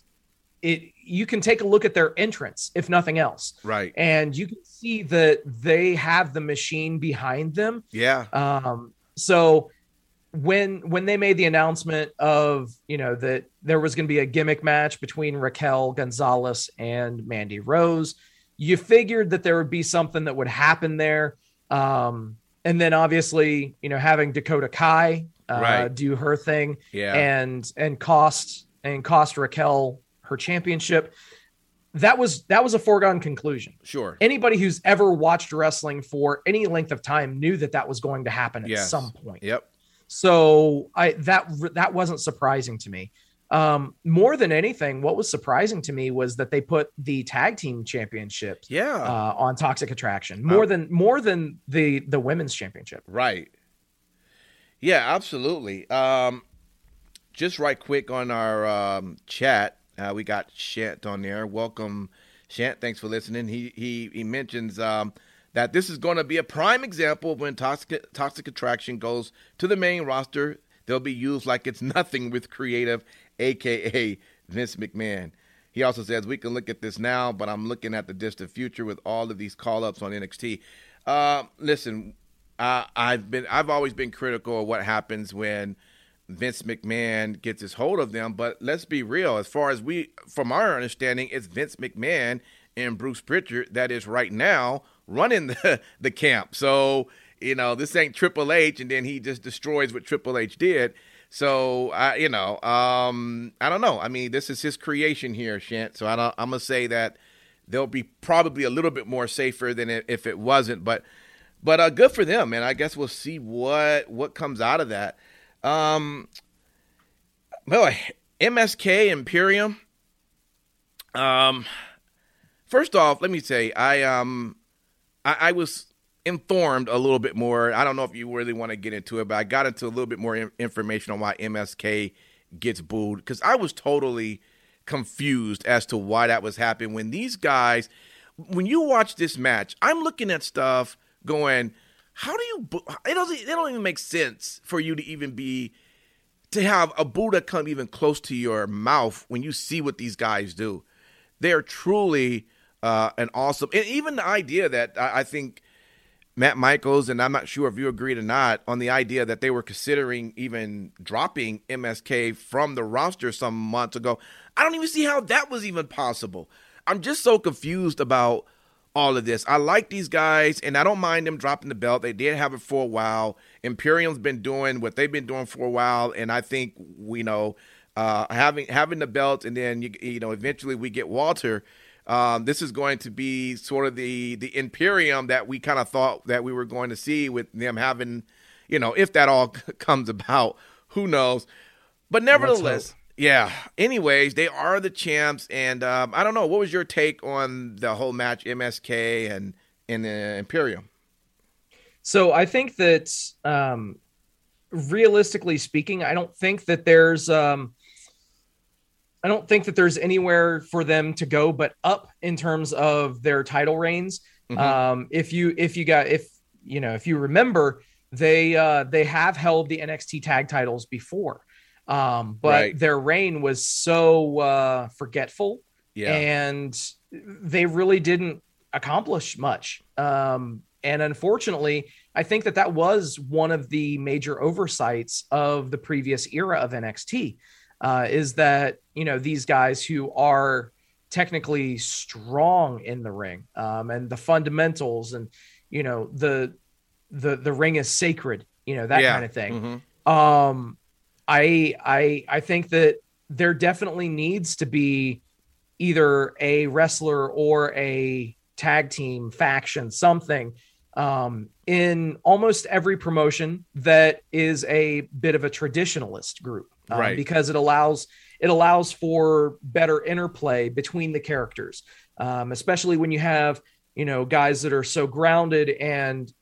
it you can take a look at their entrance if nothing else Right. and you can see that they have the machine behind them. Yeah. Um, so when when they made the announcement of you know that there was going to be a gimmick match between Raquel Gonzalez and Mandy Rose, you figured that there would be something that would happen there. Um, and then obviously, you know, having Dakota Kai uh, Right. do her thing Yeah. and and cost and cost Raquel her championship. That was that was a foregone conclusion sure. anybody who's ever watched wrestling for any length of time knew that that was going to happen at Yes. some point. Yep. So I that that wasn't surprising to me. Um, more than anything, what was surprising to me was that they put the tag team championship Yeah. uh, on Toxic Attraction more than more than the the women's championship. Right. Yeah, absolutely. Um, just right quick on our um, chat, uh, we got Shant on there. Welcome, Shant. Thanks for listening. He he he mentions um, that this is going to be a prime example of when toxic toxic attraction goes to the main roster. They'll be used like it's nothing with creative, aka Vince McMahon. He also says we can look at this now, but I'm looking at the distant future with all of these call ups on NXT. Uh, listen, uh, I've been I've always been critical of what happens when Vince McMahon gets his hold of them. But let's be real. As far as we, from our understanding, it's Vince McMahon and Bruce Pritchard that is right now running the the camp. So you know, this ain't Triple H, and then he just destroys what Triple H did. So I, you know, um, I don't know. I mean, this is his creation here, Shant. So I don't, I'm gonna say that they'll be probably a little bit more safer than if it wasn't. But, but uh, good for them, and I guess we'll see what what comes out of that. Um, boy, MSK Imperium. Um, first off, let me say I um I, I was informed a little bit more. I don't know if you really want to get into it, but I got into a little bit more in- information on why MSK gets booed because I was totally confused as to why that was happening. When these guys, when you watch this match, I'm looking at stuff going, how do you? It doesn't. It don't even make sense for you to even be to have a Buddha come even close to your mouth when you see what these guys do. They're truly uh, an awesome, and even the idea that I, I think Matt Michaels, and I'm not sure if you agreed or not, on the idea that they were considering even dropping MSK from the roster some months ago. I don't even see how that was even possible. I'm just so confused about all of this. I like these guys, and I don't mind them dropping the belt. They did have it for a while. Imperium's been doing what they've been doing for a while, and I think we know uh, having having the belt, and then you, you know eventually we get Walter um, this is going to be sort of the the Imperium that we kind of thought that we were going to see with them having, you know, if that all comes about, who knows? But nevertheless, yeah. Anyways, they are the champs, and um, I don't know. What was your take on the whole match, MSK and and the Imperium? So I think that, um, realistically speaking, I don't think that there's um, I don't think that there's anywhere for them to go but up in terms of their title reigns. Mm-hmm. Um, if you if you got if you know if you remember they uh, they have held the NXT tag titles before, um, but right. their reign was so uh, forgetful, yeah. and they really didn't accomplish much. Um, and unfortunately, I think that that was one of the major oversights of the previous era of NXT uh, is that you know these guys who are technically strong in the ring um, and the fundamentals and you know the the the ring is sacred you know that yeah. kind of thing mm-hmm. um i i i think that there definitely needs to be either a wrestler or a tag team faction something um, in almost every promotion that is a bit of a traditionalist group um, right. because it allows it allows for better interplay between the characters, um, especially when you have you know guys that are so grounded and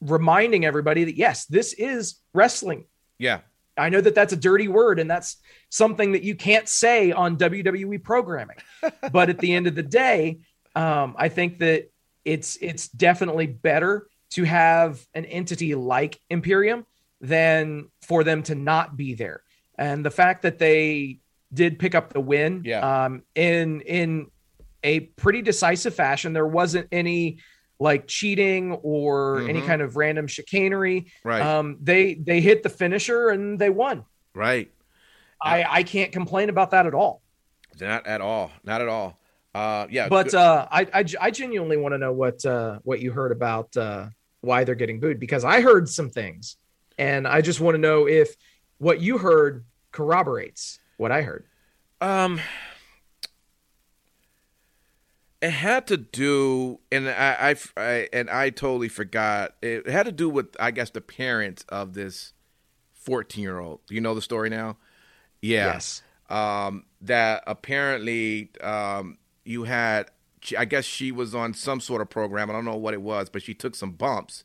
reminding everybody that yes, this is wrestling. Yeah, I know that that's a dirty word and that's something that you can't say on WWE programming. but at the end of the day, um, I think that it's it's definitely better to have an entity like Imperium than for them to not be there and the fact that they did pick up the win yeah. um, in in a pretty decisive fashion. There wasn't any like cheating or mm-hmm. any kind of random chicanery. Right. Um, they they hit the finisher and they won. Right. I I can't complain about that at all. Not at all. Not at all. Uh, yeah. But uh, I, I I genuinely want to know what uh what you heard about uh why they're getting booed because I heard some things and I just want to know if what you heard corroborates what I heard. Um, it had to do, and I, I, I, and I totally forgot. It had to do with, I guess, the parents of this fourteen-year-old. Do you know the story now? Yeah. Yes. Um, that apparently, um, you had. I guess she was on some sort of program. I don't know what it was, but she took some bumps.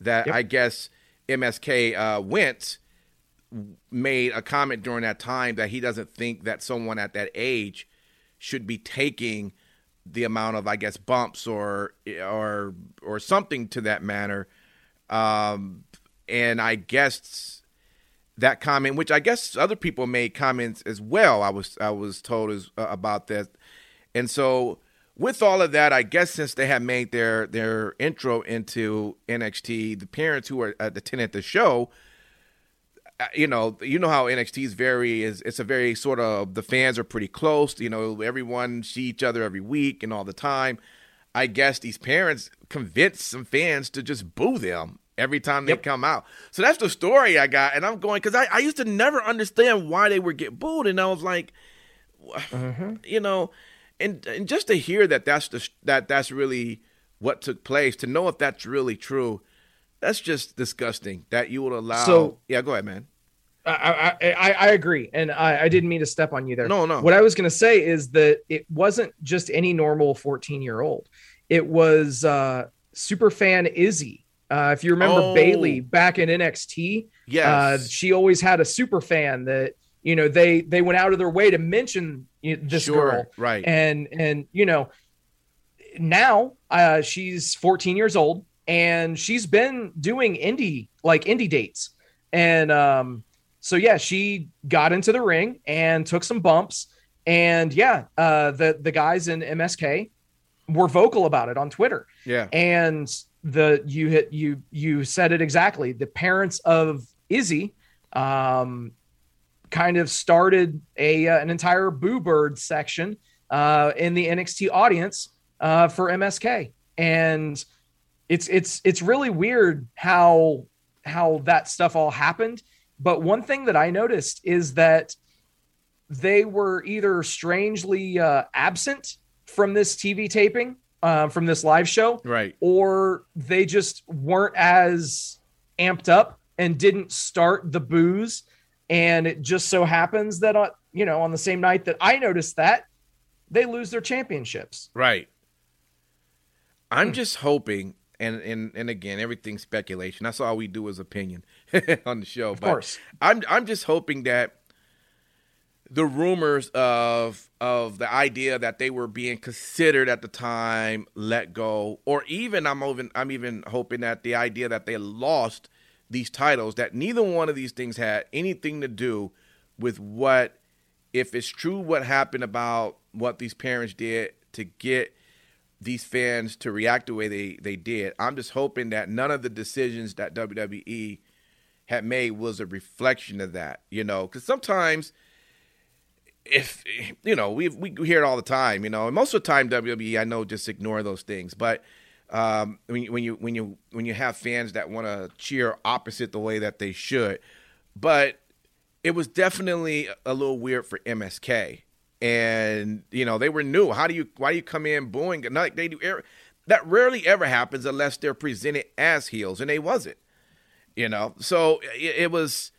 That yep. I guess MSK uh, went made a comment during that time that he doesn't think that someone at that age should be taking the amount of I guess bumps or or or something to that manner. Um, and I guess that comment, which I guess other people made comments as well. I was I was told as, uh, about that, and so with all of that, I guess since they had made their their intro into NXT, the parents who are attending the show uh, Uh, you know, you know how NXT is very is it's a very sort of the fans are pretty close. You know, everyone see each other every week and all the time. I guess these parents convinced some fans to just boo them every time they Yep. come out. So that's the story I got, and I'm going because I, I used to never understand why they would get booed, and I was like, mm-hmm. you know, and and just to hear that that's the that that's really what took place, to know if that's really true, that's just disgusting. That you would allow. So- yeah, go ahead, man. I, I, I I agree, and I, I didn't mean to step on you there. No, no. What I was going to say is that it wasn't just any normal 14 year old. It was uh, super fan Izzy. Uh, if you remember Oh. Bayley back in NXT, uh, she always had a super fan that you know they they went out of their way to mention this sure, girl, right? and and you know now uh, she's 14 years old and she's been doing indie like indie dates. And um so yeah she got into the ring and took some bumps. And yeah uh the the guys in msk were vocal about it on twitter. Yeah, and the you hit you you said it exactly. The parents of izzy um kind of started a uh, an entire boo bird section uh in the nxt audience uh for msk and it's it's it's really weird how how that stuff all happened but one thing that i noticed is that they were either strangely uh, absent from this tv taping uh, from this live show right. or they just weren't as amped up and didn't start the booze. And it just so happens that on you know on the same night that I noticed that they lose their championships. Right. I'm just hoping, and and and again, everything's speculation. That's all we do is opinion on the show. Of but course. I'm I'm just hoping that the rumors of of the idea that they were being considered at the time let go, or even I'm even I'm even hoping that the idea that they lost these titles, that neither one of these things had anything to do with what if it's true what happened about what these parents did to get these fans to react the way they, they did. I'm just hoping that none of the decisions that WWE had made was a reflection of that, you know, because sometimes if you know we we hear it all the time, you know, and most of the time WWE I know just ignore those things, but um, when when you when you when you have fans that want to cheer opposite the way that they should, but it was definitely a little weird for MSK, and you know they were new. How do you why do you come in booing? Like they do. That rarely ever happens unless they're presented as heels, and they wasn't. You know, so it, it was.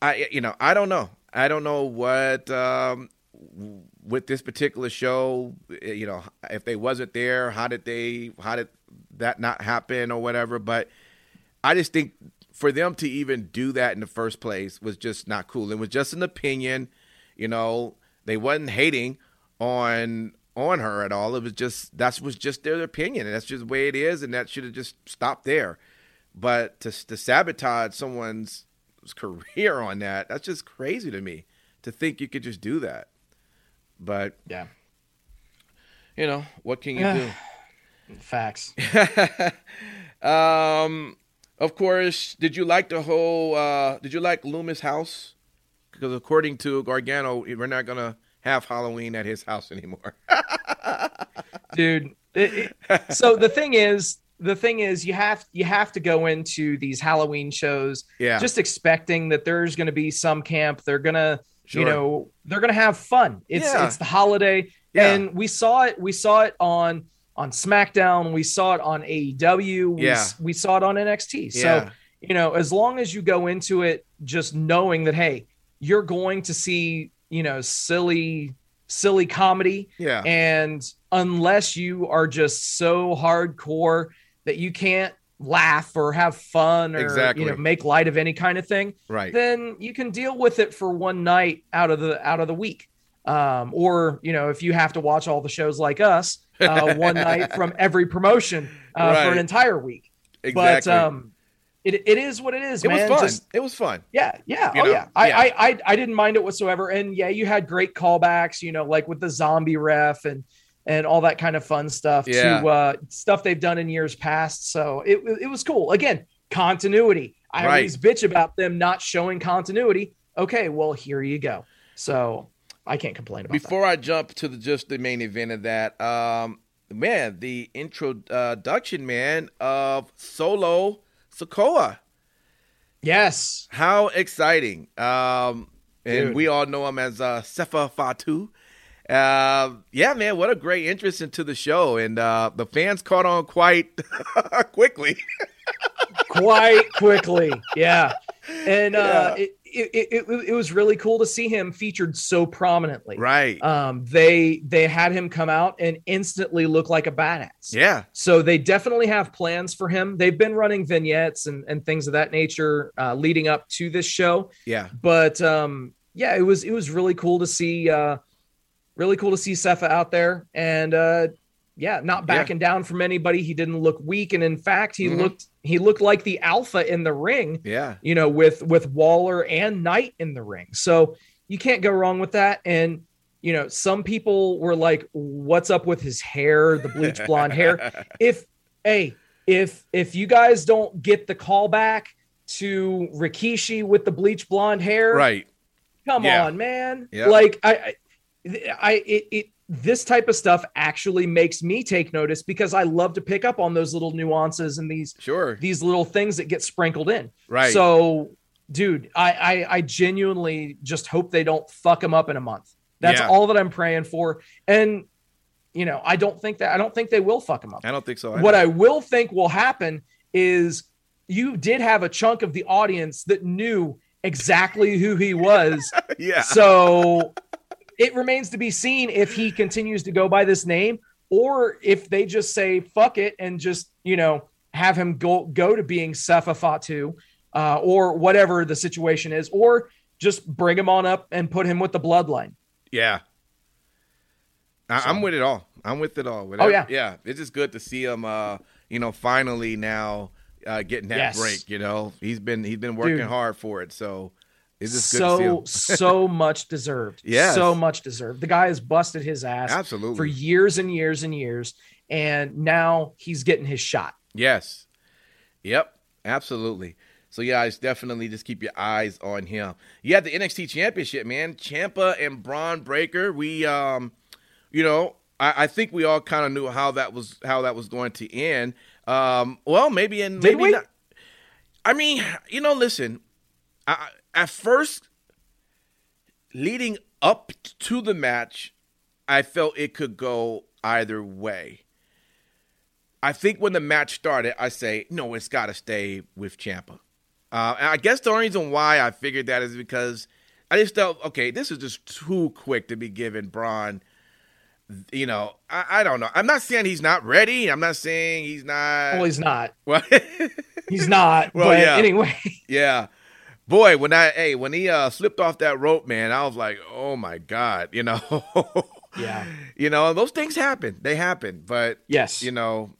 I you know I don't know I don't know what um, with this particular show. eh, You know, if they wasn't there, how did they? How did that not happen or whatever? But I just think for them to even do that in the first place was just not cool. It was just an opinion, you know. They wasn't hating on on her at all. It was just that was just their opinion, and that's just the way it is, and that should have just stopped there. But to to sabotage someone's career on that, that's just crazy to me. To think you could just do that, but Yeah. you know what can you do? Facts. Um, of course, did you like the whole? Uh, did you like Loomis' house? Because according to Gargano, we're not gonna have Halloween at his house anymore. dude. It- it- so the thing is, the thing is, you have you have to go into these Halloween shows yeah, just expecting that there's going to be some camp. They're gonna, Sure. you know, they're gonna have fun. It's Yeah. it's the holiday, Yeah. and we saw it. We saw it on on SmackDown. We saw it on AEW. We, Yeah. we saw it on NXT. So you know, as long as you go into it just knowing that, hey, you're going to see, you know, silly, silly comedy. yeah, And unless you are just so hardcore that you can't laugh or have fun or Exactly. you know make light of any kind of thing, right, then you can deal with it for one night out of the out of the week. Um, or you know, if you have to watch all the shows like us, uh, one night from every promotion uh, for an entire week. exactly. But um, it, it is what it is, it man. was fun. Just- it was fun. yeah, yeah, You oh know? yeah. I, Yeah. I, I, I didn't mind it whatsoever. And yeah, you had great callbacks, you know, like with the zombie ref and and all that kind of fun stuff Yeah. to uh, stuff they've done in years past. So it it was cool. Again, continuity. I Right. always bitch about them not showing continuity. Okay, well here you go. So I can't complain about it. Before I jump to the just the main event of that, um, man, the introduction, man, of Solo Sikoa. Yes. How exciting. Um, and Dude. we all know him as uh, Sefa Fatu. Uh, yeah, man, what a great interest into the show. And uh, the fans caught on quite quickly. quite quickly. Yeah. And uh, Yeah. it, it, it, it, it was really cool to see him featured so prominently. right. Um, they they had him come out and instantly look like a badass. yeah. So they definitely have plans for him. They've been running vignettes and, and things of that nature uh, leading up to this show. Yeah. But um, yeah, it was it was really cool to see uh, really cool to see Sefa out there and uh, yeah, not backing down from anybody. He didn't look weak, and in fact, he Mhm. looked he looked like the alpha in the ring. Yeah. You know, with with Waller and Knight in the ring. So you can't go wrong with that. And you know, some people were like, "What's up with his hair? The bleach blonde hair?" if hey if if you guys don't get the call back to rikishi with the bleach blonde hair right. come Yeah. on man Yeah. like i i, I it, it this type of stuff actually makes me take notice because i love to pick up on those little nuances and these Sure. these little things that get sprinkled in Right. so dude i i, I genuinely just hope they don't fuck them up in a month that's Yeah. all that i'm praying for and you know i don't think that i don't think they will fuck them up I don't think so. what I will think will happen is you did have a chunk of the audience that knew exactly who he was. yeah. so it remains to be seen if he continues to go by this name or if they just say fuck it and just, you know, have him go go to being Sefa Fatu uh, or whatever the situation is, or just bring him on up and put him with the bloodline. Yeah. I, So- I'm with it all. I'm with it all. Oh, yeah. yeah. It's just good to see him. Uh, you know, finally now uh, getting that Yes. break. You know, he's been he's been working Dude. hard for it. So it's just good to so so much deserved. Yeah, so much deserved. The guy has busted his ass Absolutely. for years and years and years, and now he's getting his shot. Yes. Yep. Absolutely. So yeah, it's definitely just keep your eyes on him. You had the NXT Championship, man. Ciampa and Bron Breakker. We, um, you know, I, I think we all kind of knew how that was how that was going to end. Um, well, maybe in Did maybe not. I mean, you know, listen. I, at first, leading up to the match, I felt it could go either way. I think when the match started, I say, no, it's got to stay with Ciampa. Uh, and I guess the only reason why I figured that is because I just felt, okay, this is just too quick to be given Bron. You know, I, I don't know. I'm not saying he's not ready. I'm not saying he's not. Well, he's not. Well, He's not. Well, but yeah. anyway, yeah. Boy, when I hey, when he uh slipped off that rope, man, I was like, "Oh my god," you know. Yeah. You know, those things happen. They happen, but yes, you know,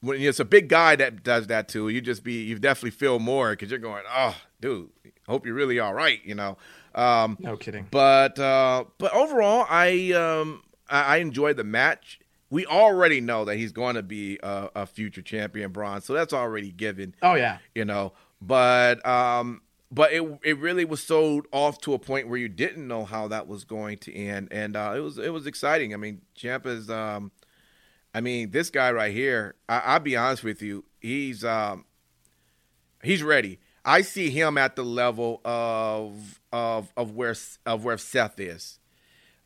when it's a big guy that does that too, you just be you definitely feel more because you're going, oh, dude, hope you're really all right, you know. Um, no kidding. but uh, but overall, I um I, I enjoyed the match. We already know that he's going to be a, a future champion, Bron, so that's already given, Oh yeah, you know. But um, but it it really was sold off to a point where you didn't know how that was going to end, and uh, it was it was exciting. I mean, Ciampa's um, I mean, this guy right here. I, I'll be honest with you. He's um, he's ready. I see him at the level of of of where of where Seth is.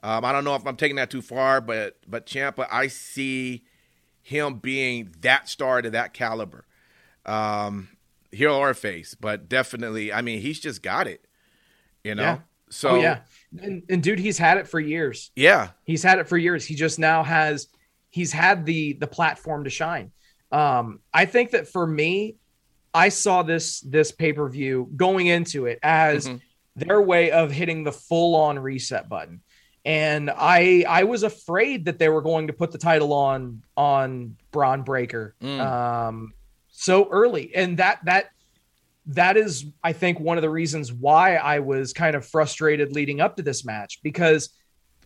Um, I don't know if I'm taking that too far, but but Ciampa, I see him being that star to that caliber. Um, heel or face, but definitely, I mean, he's just got it. You know. Yeah. So oh yeah, and, and dude, he's had it for years. yeah, He's had it for years. He just now has he's had the the platform to shine. Um, I think that for me, I saw this this pay per view going into it as Mhm. their way of hitting the full on reset button, and I I was afraid that they were going to put the title on on Bron Breakker Mm. um, so early, and that that that is I think one of the reasons why I was kind of frustrated leading up to this match because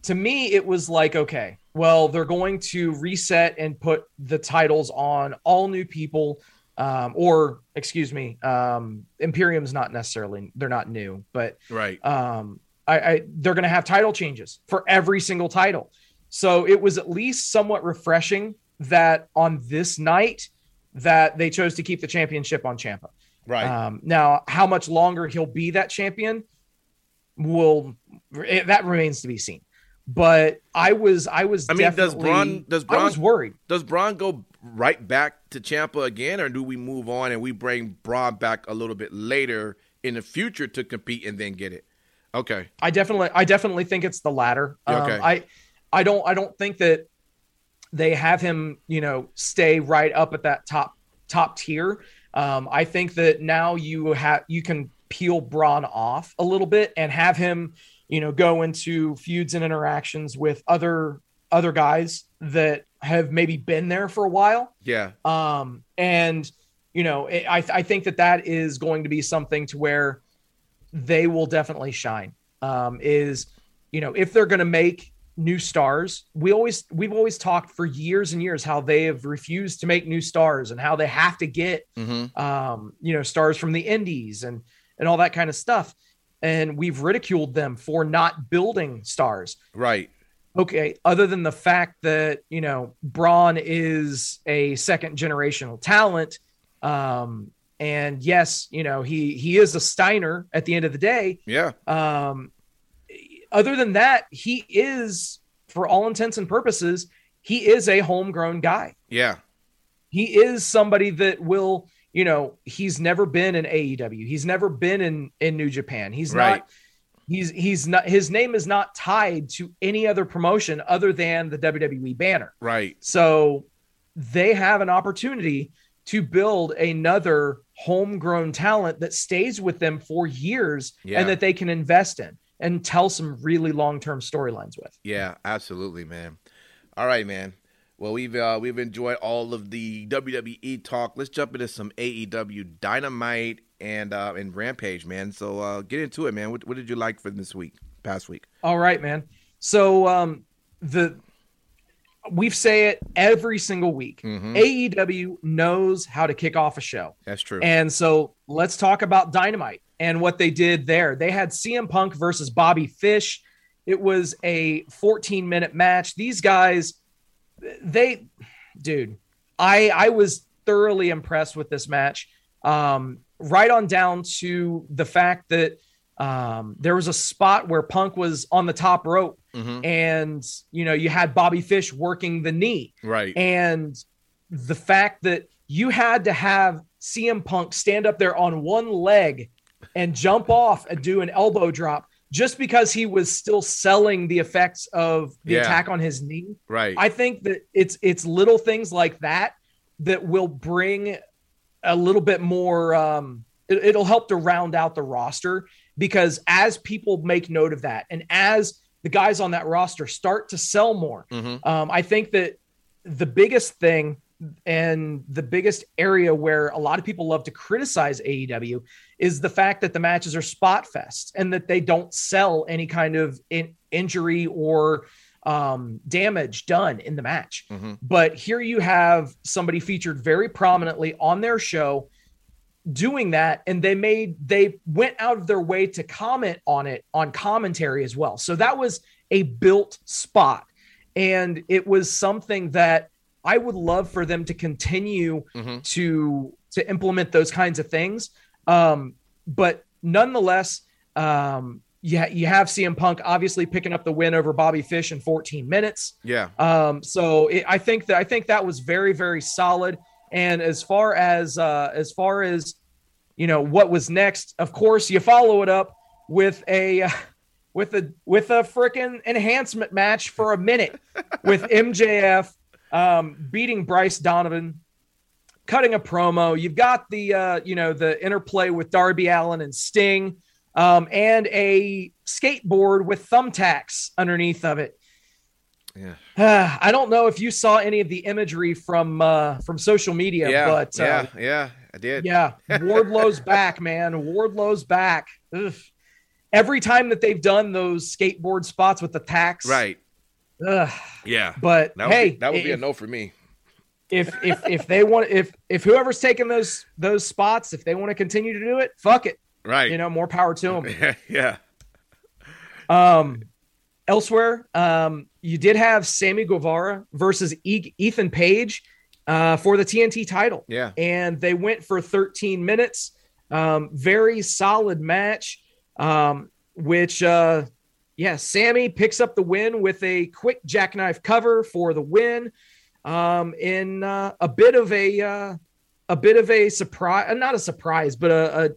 to me it was like okay well they're going to reset and put the titles on all new people um, or excuse me um, imperium's not necessarily they're not new but right. um, I, I they're going to have title changes for every single title So it was at least somewhat refreshing that on this night that they chose to keep the championship on Ciampa. Right. Um, now, how much longer he'll be that champion will it, that remains to be seen. But I was, I was. I mean, does Bron does I was worried. does Bron go right back to Ciampa again, or do we move on and we bring Bron back a little bit later in the future to compete and then get it? Okay. I definitely, I definitely think it's the latter. Um, okay. I, I don't, I don't think that they have him, you know, stay right up at that top top tier. Um, I think that now you have you can peel Bron off a little bit and have him, you know, go into feuds and interactions with other other guys that have maybe been there for a while. Yeah. Um, and you know, it, I I think that that is going to be something to where they will definitely shine. Um, is you know if they're going to make new stars, we always we've always talked for years and years how they have refused to make new stars and how they have to get Mm-hmm. um, you know stars from the indies and and all that kind of stuff. And we've ridiculed them for not building stars Right. okay, other than the fact that, you know, Bron is a second generational talent, um, and yes, you know, he he is a Steiner at the end of the day. Yeah. Um, other than that, he is, for all intents and purposes, he is a homegrown guy. Yeah. He is somebody that will, you know, he's never been in AEW. He's never been in in New Japan. He's Right. not he's he's not his name is not tied to any other promotion other than the WWE banner. Right. So they have an opportunity to build another homegrown talent that stays with them for years Yeah. and that they can invest in and tell some really long-term storylines with. Yeah, absolutely, man. All right, man. Well, we've uh, we've enjoyed all of the WWE talk. Let's jump into some AEW Dynamite and uh, and Rampage, man. So uh, get into it, man. What, what did you like for this week, past week? All right, man. So um the we've say it every single week. Mhm. AEW knows how to kick off a show. That's true. And so let's talk about Dynamite and what they did there. They had CM Punk versus Bobby Fish. It was a 14 minute match. These guys, they, dude, I I was thoroughly impressed with this match. Um, right on down to the fact that um, there was a spot where Punk was on the top rope, Mhm. and you know you had Bobby Fish working the knee, Right. and the fact that you had to have CM Punk stand up there on one leg and jump off and do an elbow drop just because he was still selling the effects of the Yeah. attack on his knee. right. I think that it's it's little things like that that will bring a little bit more um it, it'll help to round out the roster because as people make note of that and as the guys on that roster start to sell more Mhm. um, I think that the biggest thing and the biggest area where a lot of people love to criticize AEW is the fact that the matches are spot fest and that they don't sell any kind of in- injury or um, damage done in the match. Mhm. But here you have somebody featured very prominently on their show doing that and they made they went out of their way to comment on it on commentary as well. So that was a built spot and it was something that I would love for them to continue Mhm. to to implement those kinds of things. Um, but nonetheless, um, you, ha- you have CM Punk obviously picking up the win over Bobby Fish in 14 minutes. Yeah. Um, so it, I think that I think that was very very solid. And as far as uh, as far as you know what was next, of course you follow it up with a uh, with a with a freaking enhancement match for a minute with MJF um, beating Bryce Donovan, cutting a promo. You've got the uh, you know the interplay with Darby Allin and Sting, um, and a skateboard with thumbtacks underneath of it. Yeah. I don't know if you saw any of the imagery from uh, from social media, Yeah. but uh, yeah. Yeah. I did. yeah, Wardlow's back, man. Wardlow's back. Ugh. Every time that they've done those skateboard spots with the tacks, Right. Ugh. Yeah. But That would, hey, be, that would be a no for me. if if if they want if if whoever's taking those those spots, if they want to continue to do it, fuck it. Right. You know, more power to them. yeah. Um, elsewhere, um, you did have Sammy Guevara versus e- Ethan Page uh, for the TNT title. Yeah. And they went for 13 minutes. Um, very solid match, um, which, uh, yeah, Sammy picks up the win with a quick jackknife cover for the win um, in uh, a bit of a uh, a bit of a surprise, not a surprise, but a, a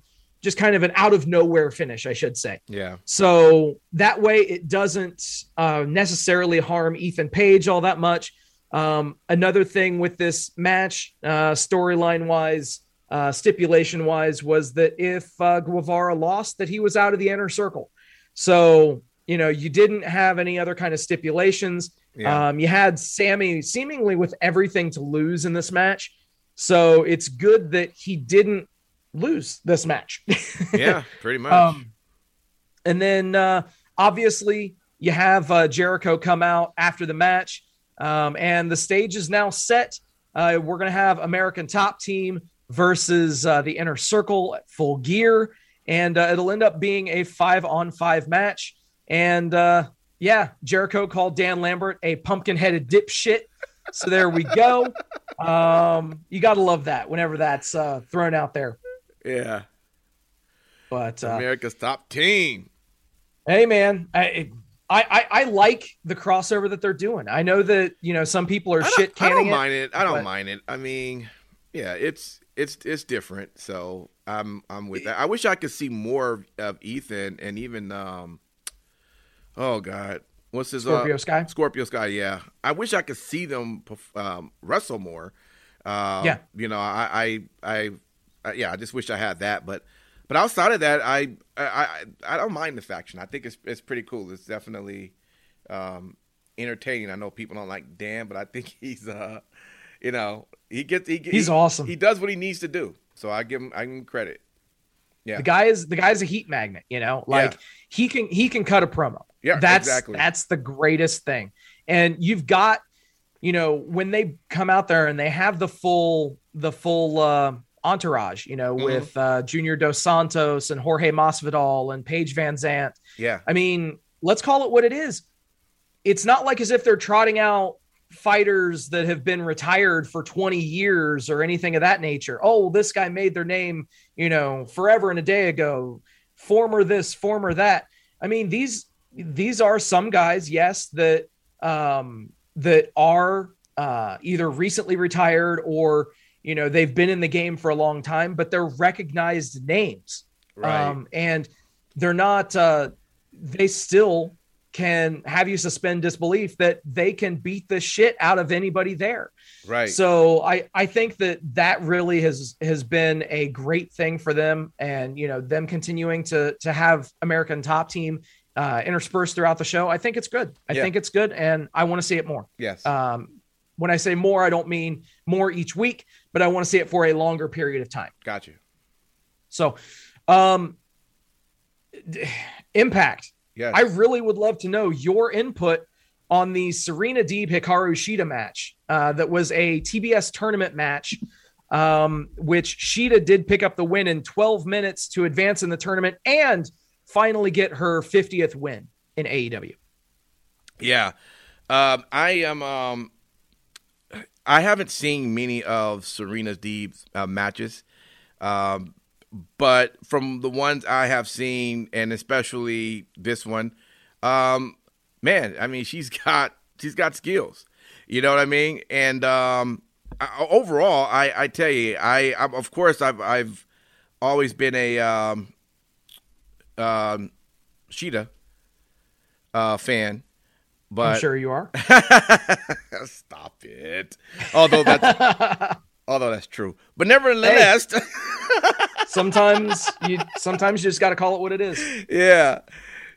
just kind of an out of nowhere finish, I should say. Yeah. So that way it doesn't uh, necessarily harm Ethan Page all that much. Um, another thing with this match, uh, storyline wise, uh, stipulation wise, was that if uh, Guevara lost, that he was out of the inner circle. So you know you didn't have any other kind of stipulations. Yeah. Um, you had Sammy seemingly with everything to lose in this match. So it's good that he didn't lose this match. yeah, pretty much. Um, and then uh, obviously you have uh, Jericho come out after the match, um, and the stage is now set. Uh, we're going to have American Top Team versus uh, the Inner Circle at Full Gear, and uh, it'll end up being a five on five match. And uh, yeah, Jericho called Dan Lambert a pumpkin headed dipshit. So there we go. Um, you got to love that whenever that's uh, thrown out there. yeah. But uh, America's top team. Hey man, I, I I I like the crossover that they're doing. I know that you know some people are shit don't, I don't mind it. I don't but- mind it. I mean, yeah, it's it's it's different. So I'm I'm with that. I wish I could see more of, of Ethan and even um, oh god, what's his Scorpio uh, Sky. Scorpio Sky. Yeah, I wish I could see them um, wrestle more. Um, Yeah. you know, I I I, I yeah, I just wish I had that, but. But outside of that, I, I I I don't mind the faction. I think it's it's pretty cool. It's definitely um, entertaining. I know people don't like Dan, but I think he's uh, you know, he gets he He's he, awesome. He does what he needs to do. So I give him I give him credit. Yeah. The guy is the guy's a heat magnet. You know, like Yeah. he can he can cut a promo. Yeah, that's exactly. that's the greatest thing. And you've got, you know, when they come out there and they have the full the full uh, entourage. You know, Mhm. with uh, Junior Dos Santos and Jorge Masvidal and Paige VanZant. Yeah. I mean, let's call it what it is. It's not like as if they're trotting out fighters that have been retired for 20 years or anything of that nature. Oh, well, this guy made their name, you know, forever and a day ago. Former this, former that. I mean, these these are some guys, yes, that um that are uh either recently retired or you know they've been in the game for a long time, but they're recognized names Right. um, and they're not uh, they still can have you suspend disbelief that they can beat the shit out of anybody there right. so i i think that that really has has been a great thing for them and you know them continuing to to have american top team uh interspersed throughout the show i think it's good i Yeah. think it's good and i want to see it more yes. um when i say more i don't mean more each week but i want to see it for a longer period of time Got you. so, um, impact. Yes. I really would love to know your input on the Serena Deeb Hikaru Shida match. Uh, that was a TBS tournament match, um, which Shida did pick up the win in 12 minutes to advance in the tournament and finally get her 50th win in AEW. Yeah. Um, I am. Um, I haven't seen many of Serena's Deeb's uh, matches, um, but from the ones I have seen, and especially this one, um, man, I mean, she's got she's got skills. You know what I mean? And um, I, overall, I, I tell you, I, I of course I've I've always been a um, um, Shida uh, fan. But I'm sure you are. Stop it. Although that's although that's true, but nevertheless, sometimes you sometimes you just got to call it what it is. yeah.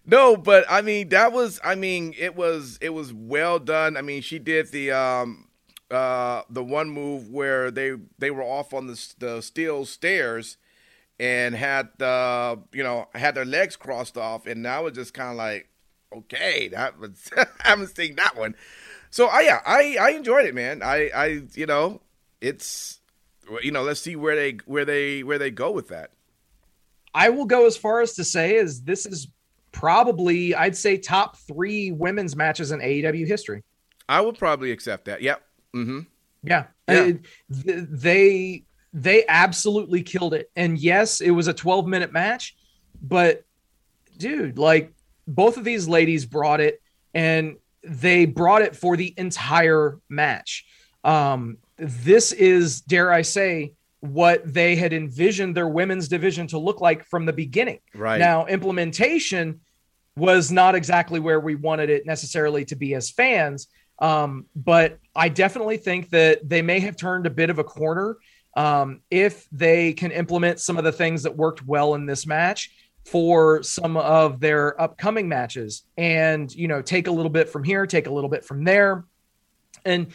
No, but I mean that was I mean it was it was well done. I mean she did the um uh the one move where they they were off on the the steel stairs and had the you know had their legs crossed off and that was just kind of like okay that was I haven't seen that one. So I yeah I I enjoyed it man. I I you know it's you know let's see where they where they where they go with that. I will go as far as to say is this is probably I'd say top three women's matches in AEW history. I would probably accept that. Yep. Mm-hmm. Yeah, Yeah. Uh, th- they they absolutely killed it. And yes, it was a 12 minute match, but dude, like both of these ladies brought it, and they brought it for the entire match. Um, this is, dare I say, what they had envisioned their women's division to look like from the beginning. Right. Now, implementation was not exactly where we wanted it necessarily to be as fans. Um, but I definitely think that they may have turned a bit of a corner um, if they can implement some of the things that worked well in this match for some of their upcoming matches and, you know, take a little bit from here, take a little bit from there. And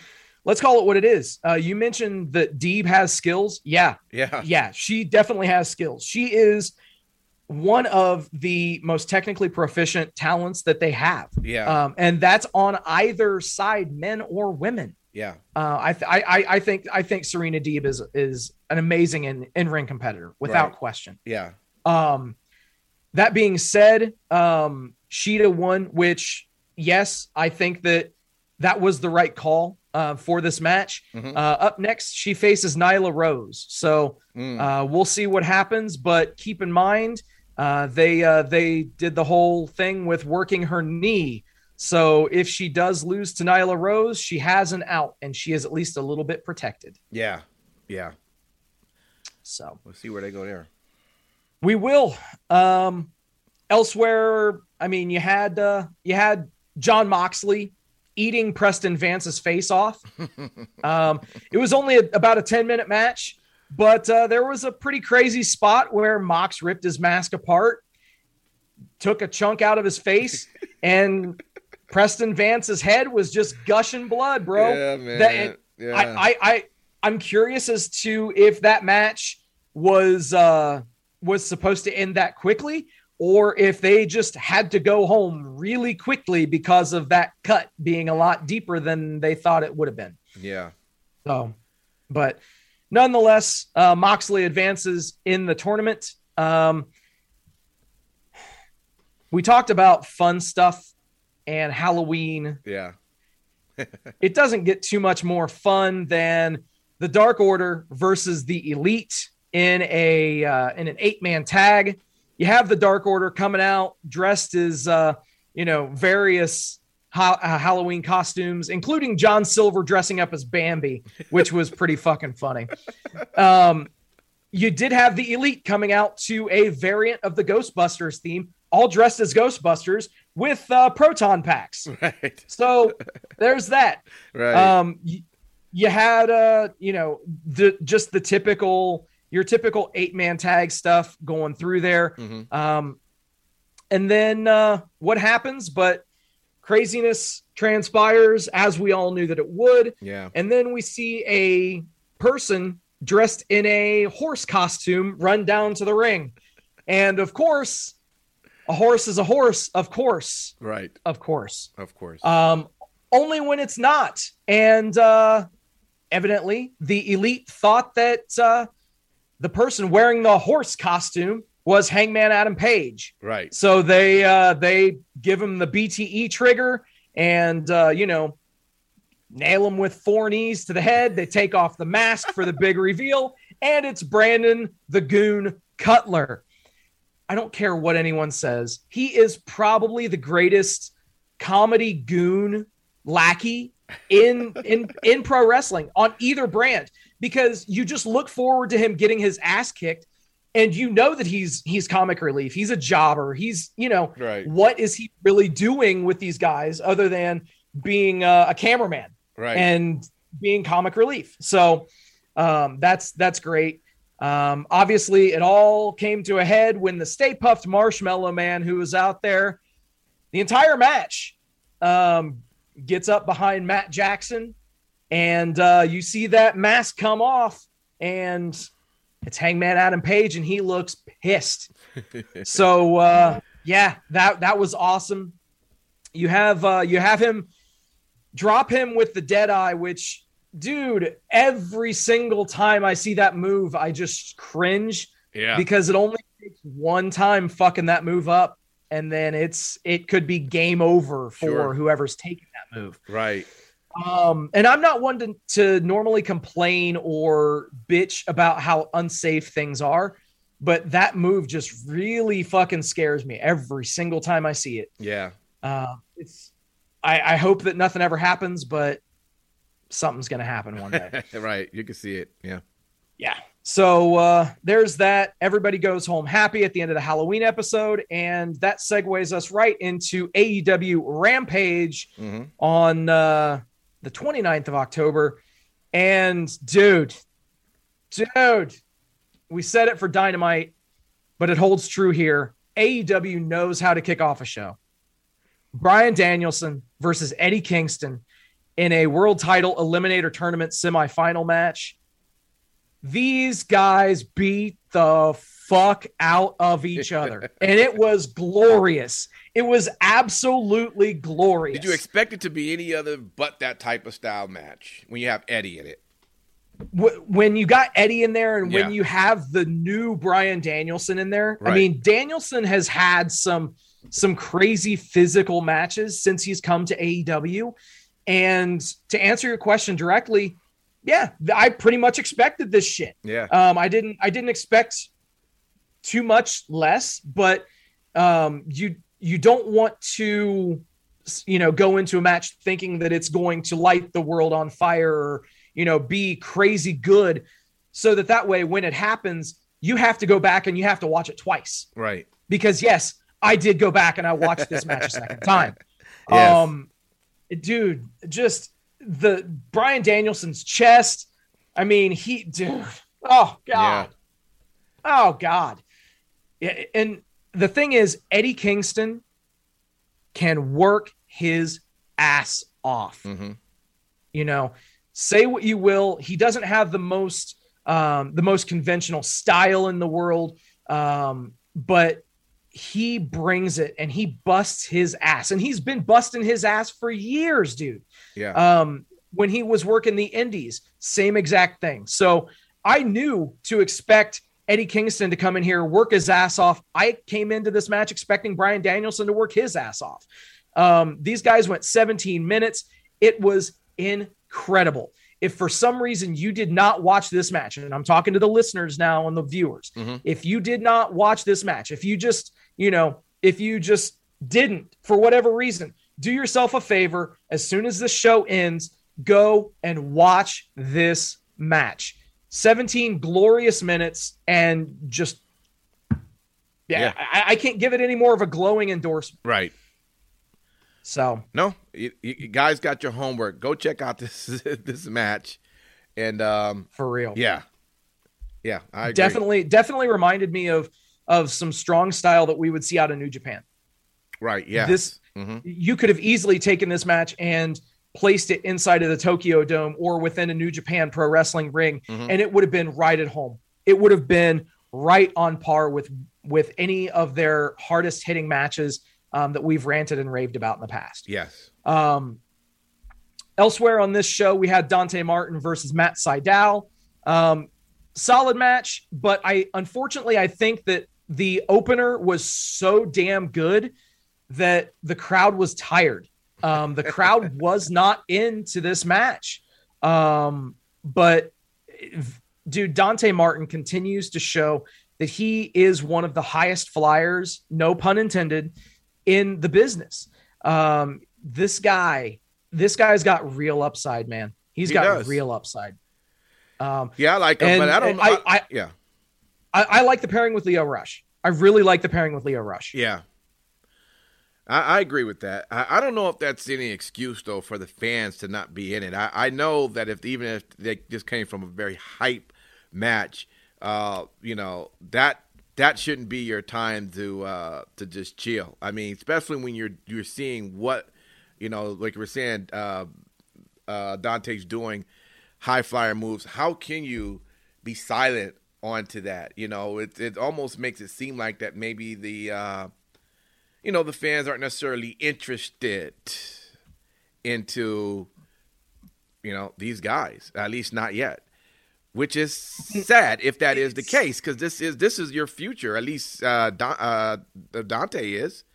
let's call it what it is. Uh, you mentioned that Deeb has skills. Yeah, yeah. yeah, she definitely has skills. She is one of the most technically proficient talents that they have. Yeah. Um, and that's on either side, men or women. Yeah. Uh, I, th- I, I- I think, I think Serena Deeb is, is an amazing in, in ring competitor without Right. question. Yeah. Um, that being said, um, Shida won, which yes, I think that that was the right call uh, for this match. Mhm. Uh, up next, she faces Nyla Rose. So Mm. uh, we'll see what happens, but keep in mind uh, they uh, they did the whole thing with working her knee. So if she does lose to Nyla Rose, she has an out, and she is at least a little bit protected. yeah. Yeah. So We'll see where they go there. we will. Um, elsewhere, I mean, you had uh, you had Jon Moxley eating Preston Vance's face off. um, it was only a, about a ten minute match, but uh, there was a pretty crazy spot where Mox ripped his mask apart, took a chunk out of his face, and Preston Vance's head was just gushing blood, bro. Yeah, man. That- yeah. I, I, I, I'm curious as to if that match was uh, was supposed to end that quickly, or if they just had to go home really quickly because of that cut being a lot deeper than they thought it would have been. yeah. So, but nonetheless, uh, Moxley advances in the tournament. Um, we talked about fun stuff and Halloween Yeah. it doesn't get too much more fun than the Dark Order versus the Elite in a uh, in an eight man tag. You have the Dark Order coming out dressed as uh, you know various ha- uh, Halloween costumes, including John Silver dressing up as Bambi, which was pretty fucking funny. Um, you did have the Elite coming out to a variant of the Ghostbusters theme, all dressed as Ghostbusters with uh, proton packs. Right. So there's that. Right. Um, y- you had uh, you know, the just the typical your typical eight man tag stuff going through there. Mhm. Um, and then uh, what happens? But craziness transpires as we all knew that it would. Yeah. And then we see a person dressed in a horse costume run down to the ring. And of course, a horse is a horse, of course, Right. of course. Of course. Um, only when it's not. And uh, evidently, the elite thought that uh, the person wearing the horse costume was Hangman Adam Page. right. So they uh, they give him the BTE trigger and uh, you know nail him with four knees to the head. They take off the mask for the big reveal, and it's Brandon the Goon Cutler. I don't care what anyone says. He is probably the greatest comedy goon lackey in in in pro wrestling on either brand because you just look forward to him getting his ass kicked and you know that he's he's comic relief he's a jobber he's you know Right. what is he really doing with these guys other than being uh, a cameraman Right. and being comic relief so um, that's that's great um, obviously it all came to a head when the stay puffed marshmallow man who was out there the entire match um, gets up behind matt jackson and uh, you see that mask come off and it's hangman adam page and he looks pissed so uh, yeah, that that was awesome. You have uh, you have him drop him with the dead eye, which dude, every single time I see that move, I just cringe yeah. because it only takes one time fucking that move up and then it's it could be game over for Sure. whoever's taking that move. Right. Um, and I'm not one to, to normally complain or bitch about how unsafe things are, but that move just really fucking scares me every single time I see it. Yeah. Uh, it's I, I hope that nothing ever happens, but something's gonna happen one day. right. You can see it. Yeah. yeah. So uh, there's that. Everybody goes home happy at the end of the Halloween episode, and that segues us right into AEW Rampage hmm on uh, the 29th of October. And dude, dude, we said it for Dynamite, but it holds true here. AEW knows how to kick off a show. Bryan Danielson versus Eddie Kingston in a world title eliminator tournament semifinal match. These guys beat the fuck out of each other, and it was glorious. It was absolutely glorious. Did you expect it to be any other but that type of style match when you have Eddie in it? When you got Eddie in there and Yeah. when you have the new Bryan Danielson in there, I mean, Danielson has had some some crazy physical matches since he's come to AEW. And to answer your question directly, yeah, I pretty much expected this shit. Yeah. Um, I didn't I didn't expect too much less, but um, you you don't want to you know go into a match thinking that it's going to light the world on fire or you know be crazy good, so that that way when it happens you have to go back and you have to watch it twice Right. because yes, I did go back and I watched this match a second time. Yes. Um, dude, just the Bryan Danielson's chest. I mean, he, dude. Oh God. Oh God. Yeah, and the thing is, Eddie Kingston can work his ass off hmm you know say what you will he doesn't have the most um the most conventional style in the world um but he brings it and he busts his ass. And he's been busting his ass for years dude. Yeah. um when he was working the indies same exact thing. So i knew to expect eddie kingston to come in here work his ass off. I came into this match expecting bryan danielson to work his ass off. Um, these guys went 17 minutes. It was incredible. If for some reason you did not watch this match and i'm talking to the listeners now and the viewers Mhm. if you did not watch this match if you just you know if you just didn't for whatever reason do yourself a favor as soon as the show ends go and watch this match 17 glorious minutes and just yeah, Yeah. I, I can't give it any more of a glowing endorsement Right. so No, you, you you guys got your homework. Go check out this this match, and um, for real yeah, yeah, I agree. definitely definitely reminded me of of some strong style that we would see out of new japan right. Yeah, this hmm you could have easily taken this match and placed it inside of the Tokyo Dome or within a New Japan Pro Wrestling ring, Mhm. and it would have been right at home. It would have been right on par with with any of their hardest hitting matches um, that we've ranted and raved about in the past. yes, Um, elsewhere on this show, we had Dante Martin versus Matt Sydal. Um, solid match, but I unfortunately I think that the opener was so damn good that the crowd was tired. Um, the crowd was not into this match. Um, but dude, Dante Martin continues to show that he is one of the highest flyers, no pun intended, in the business. Um, this guy, this guy's got real upside, man. He's He got does. real upside. Um, yeah, I like him, but I don't. know. I- I- yeah, I, I like the pairing with Lio Rush. I really like the pairing with Lio Rush. yeah. I, I agree with that. I, I don't know if that's any excuse though for the fans to not be in it. I, I know that if even if they just came from a very hype match, uh, you know that that shouldn't be your time to uh, to just chill. I mean, especially when you're you're seeing what you know, like we're saying, uh, uh, Dante's doing high flyer moves. How can you be silent onto that? You know, it it almost makes it seem like that maybe the uh, you know the fans aren't necessarily interested into you know these guys at least not yet which is sad if that is the case because this is this is your future at least uh, Don, uh dante is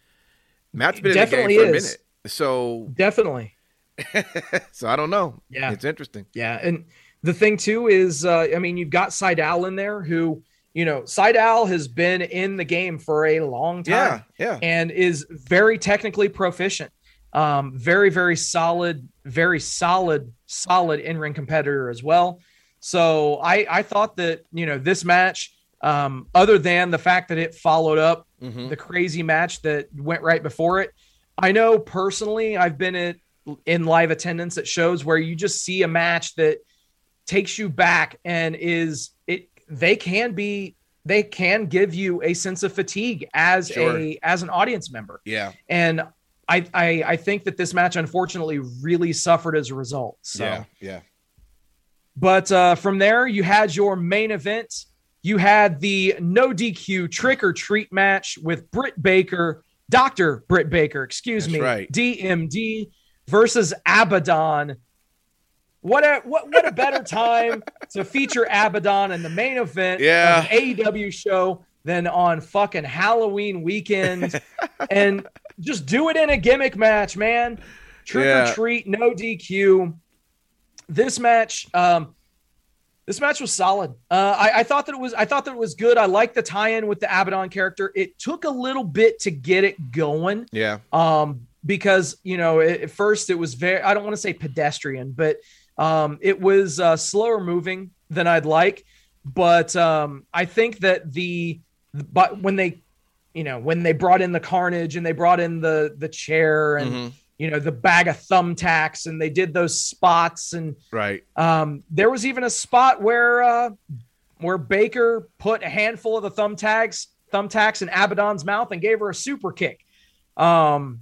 Matt's been Definitely in the game for is. a minute, so Definitely. so I don't know. Yeah. it's interesting. Yeah, and the thing too is, uh, I mean, you've got Sydal in there, who you know, Sydal has been in the game for a long time, Yeah, yeah. and is very technically proficient. Um, very, very solid, very solid, solid in ring competitor as well. So I, I thought that you know this match, um, other than the fact that it followed up Mhm. the crazy match that went right before it. I know personally, I've been at, in live attendance at shows where you just see a match that takes you back and is it. They can be, they can give you a sense of fatigue as Sure. a as an audience member, Yeah, and I, I I think that this match unfortunately really suffered as a result. So. yeah, yeah. But uh, from there, you had your main event. You had the no DQ trick or treat match with Britt Baker, Dr. Britt Baker, excuse That's me, right. DMD versus Abaddon. What a what what a better time to feature Abaddon in the main event Yeah. of AEW show than on fucking Halloween weekend and just do it in a gimmick match, man. Trick Yeah. or treat, no DQ. This match, um, this match was solid. Uh, I, I thought that it was. I thought that it was good. I like the tie-in with the Abaddon character. It took a little bit to get it going, Yeah, um, because you know at at first it was very. I don't want to say pedestrian, but um, it was uh, slower moving than I'd like. But um, I think that the but when they, you know, when they brought in the carnage and they brought in the the chair and Mhm. you know the bag of thumbtacks and they did those spots and right. um, there was even a spot where uh, where Baker put a handful of the thumbtacks thumbtacks in Abaddon's mouth and gave her a super kick. Um,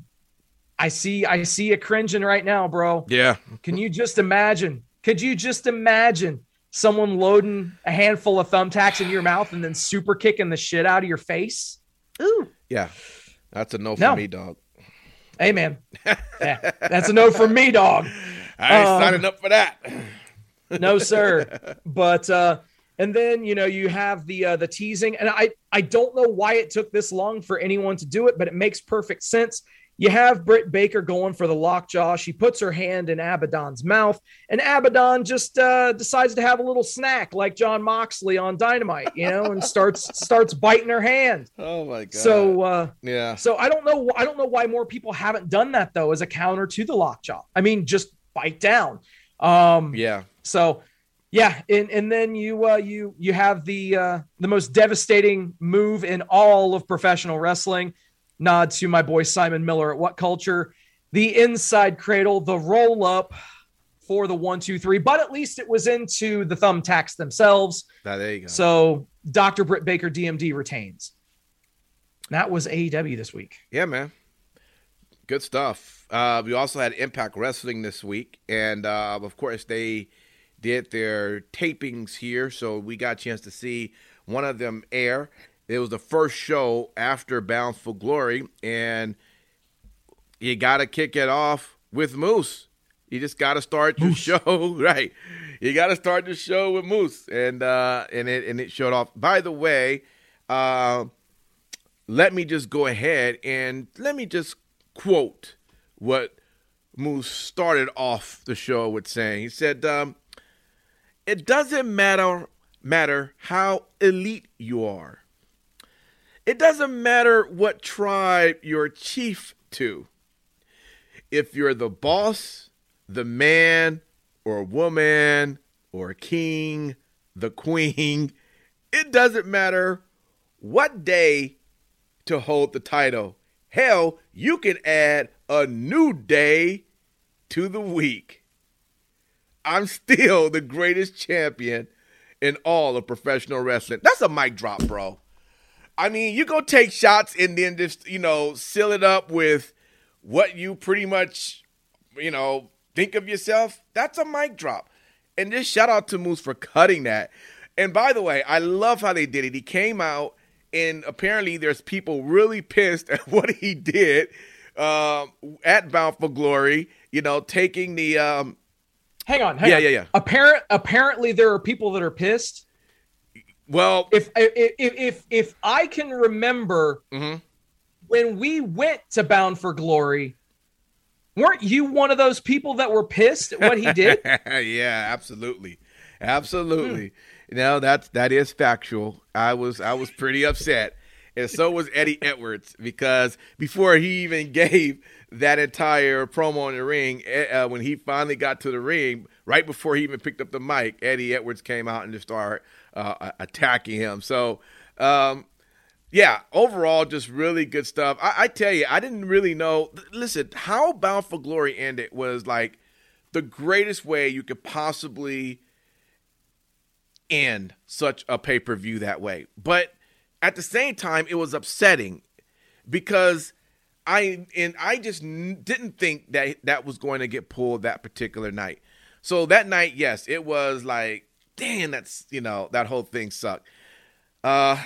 I see I see you cringing right now, bro. Yeah, Can you just imagine? Could you just imagine someone loading a handful of thumbtacks in your mouth and then super kicking the shit out of your face? Ooh. yeah. That's a no for No. me, dog. Hey man. Yeah, that's a no from me, dog. I ain't Um, signing up for that. no sir but uh and then you know you have the uh the teasing and i i don't know why it took this long for anyone to do it but it makes perfect sense you have Britt Baker going for the lockjaw. She puts her hand in Abaddon's mouth, and Abaddon just uh, decides to have a little snack like Jon Moxley on Dynamite, you know, and starts starts biting her hand. Oh my god. So uh, yeah, so I don't know. I don't know why more people haven't done that though, as a counter to the lockjaw. I mean, just bite down. Um, yeah, so yeah, and and then you uh you you have the uh the most devastating move in all of professional wrestling. Nod to my boy Simon Miller at What Culture. The inside cradle, the roll up for the one, two, three, but at least it was into the thumbtacks themselves. There you go. So Dr. Britt Baker DMD retains. That was AEW this week. Yeah, man. Good stuff. Uh, we also had Impact Wrestling this week, and uh, of course they did their tapings here, so we got a chance to see one of them air. It was the first show after Bound for Glory, and you got to kick it off with Moose. You just got to start your show right. You got to start the show with Moose, and uh, and it and it showed off. By the way, uh, let me just go ahead and let me just quote what Moose started off the show with saying. He said, um, "It doesn't matter matter how elite you are. It doesn't matter what tribe you're chief to. If you're the boss, the man, or woman, or king, the queen, it doesn't matter what day to hold the title. Hell, you can add a new day to the week. I'm still the greatest champion in all of professional wrestling. That's a mic drop, bro. I mean, you go take shots and then just, you know, seal it up with what you pretty much, you know, think of yourself. That's a mic drop. And just shout out to Moose for cutting that. And by the way, I love how they did it. He came out and apparently there's people really pissed at what he did um, at Bound for Glory, you know, taking the um, Hang on, hang Yeah, on. yeah, yeah. Apparent, apparently, there are people that are pissed. Well, If if if if, I can remember, Mhm. when we went to Bound for Glory, weren't you one of those people that were pissed at what he did? yeah, absolutely, absolutely. No, that's that is factual. I was I was pretty upset, and so was Eddie Edwards because before he even gave that entire promo in the ring, eh, uh, when he finally got to the ring, right before he even picked up the mic, Eddie Edwards came out and just started uh, attacking him. So. Um, yeah, overall, just really good stuff. I, I, tell you, I didn't really know. Listen, how Bound for Glory ended was like the greatest way you could possibly end such a pay per view that way. But at the same time, it was upsetting because I and I just didn't think that that was going to get pulled that particular night. So that night, yes, it was like, damn, that's you know that whole thing sucked. Uh,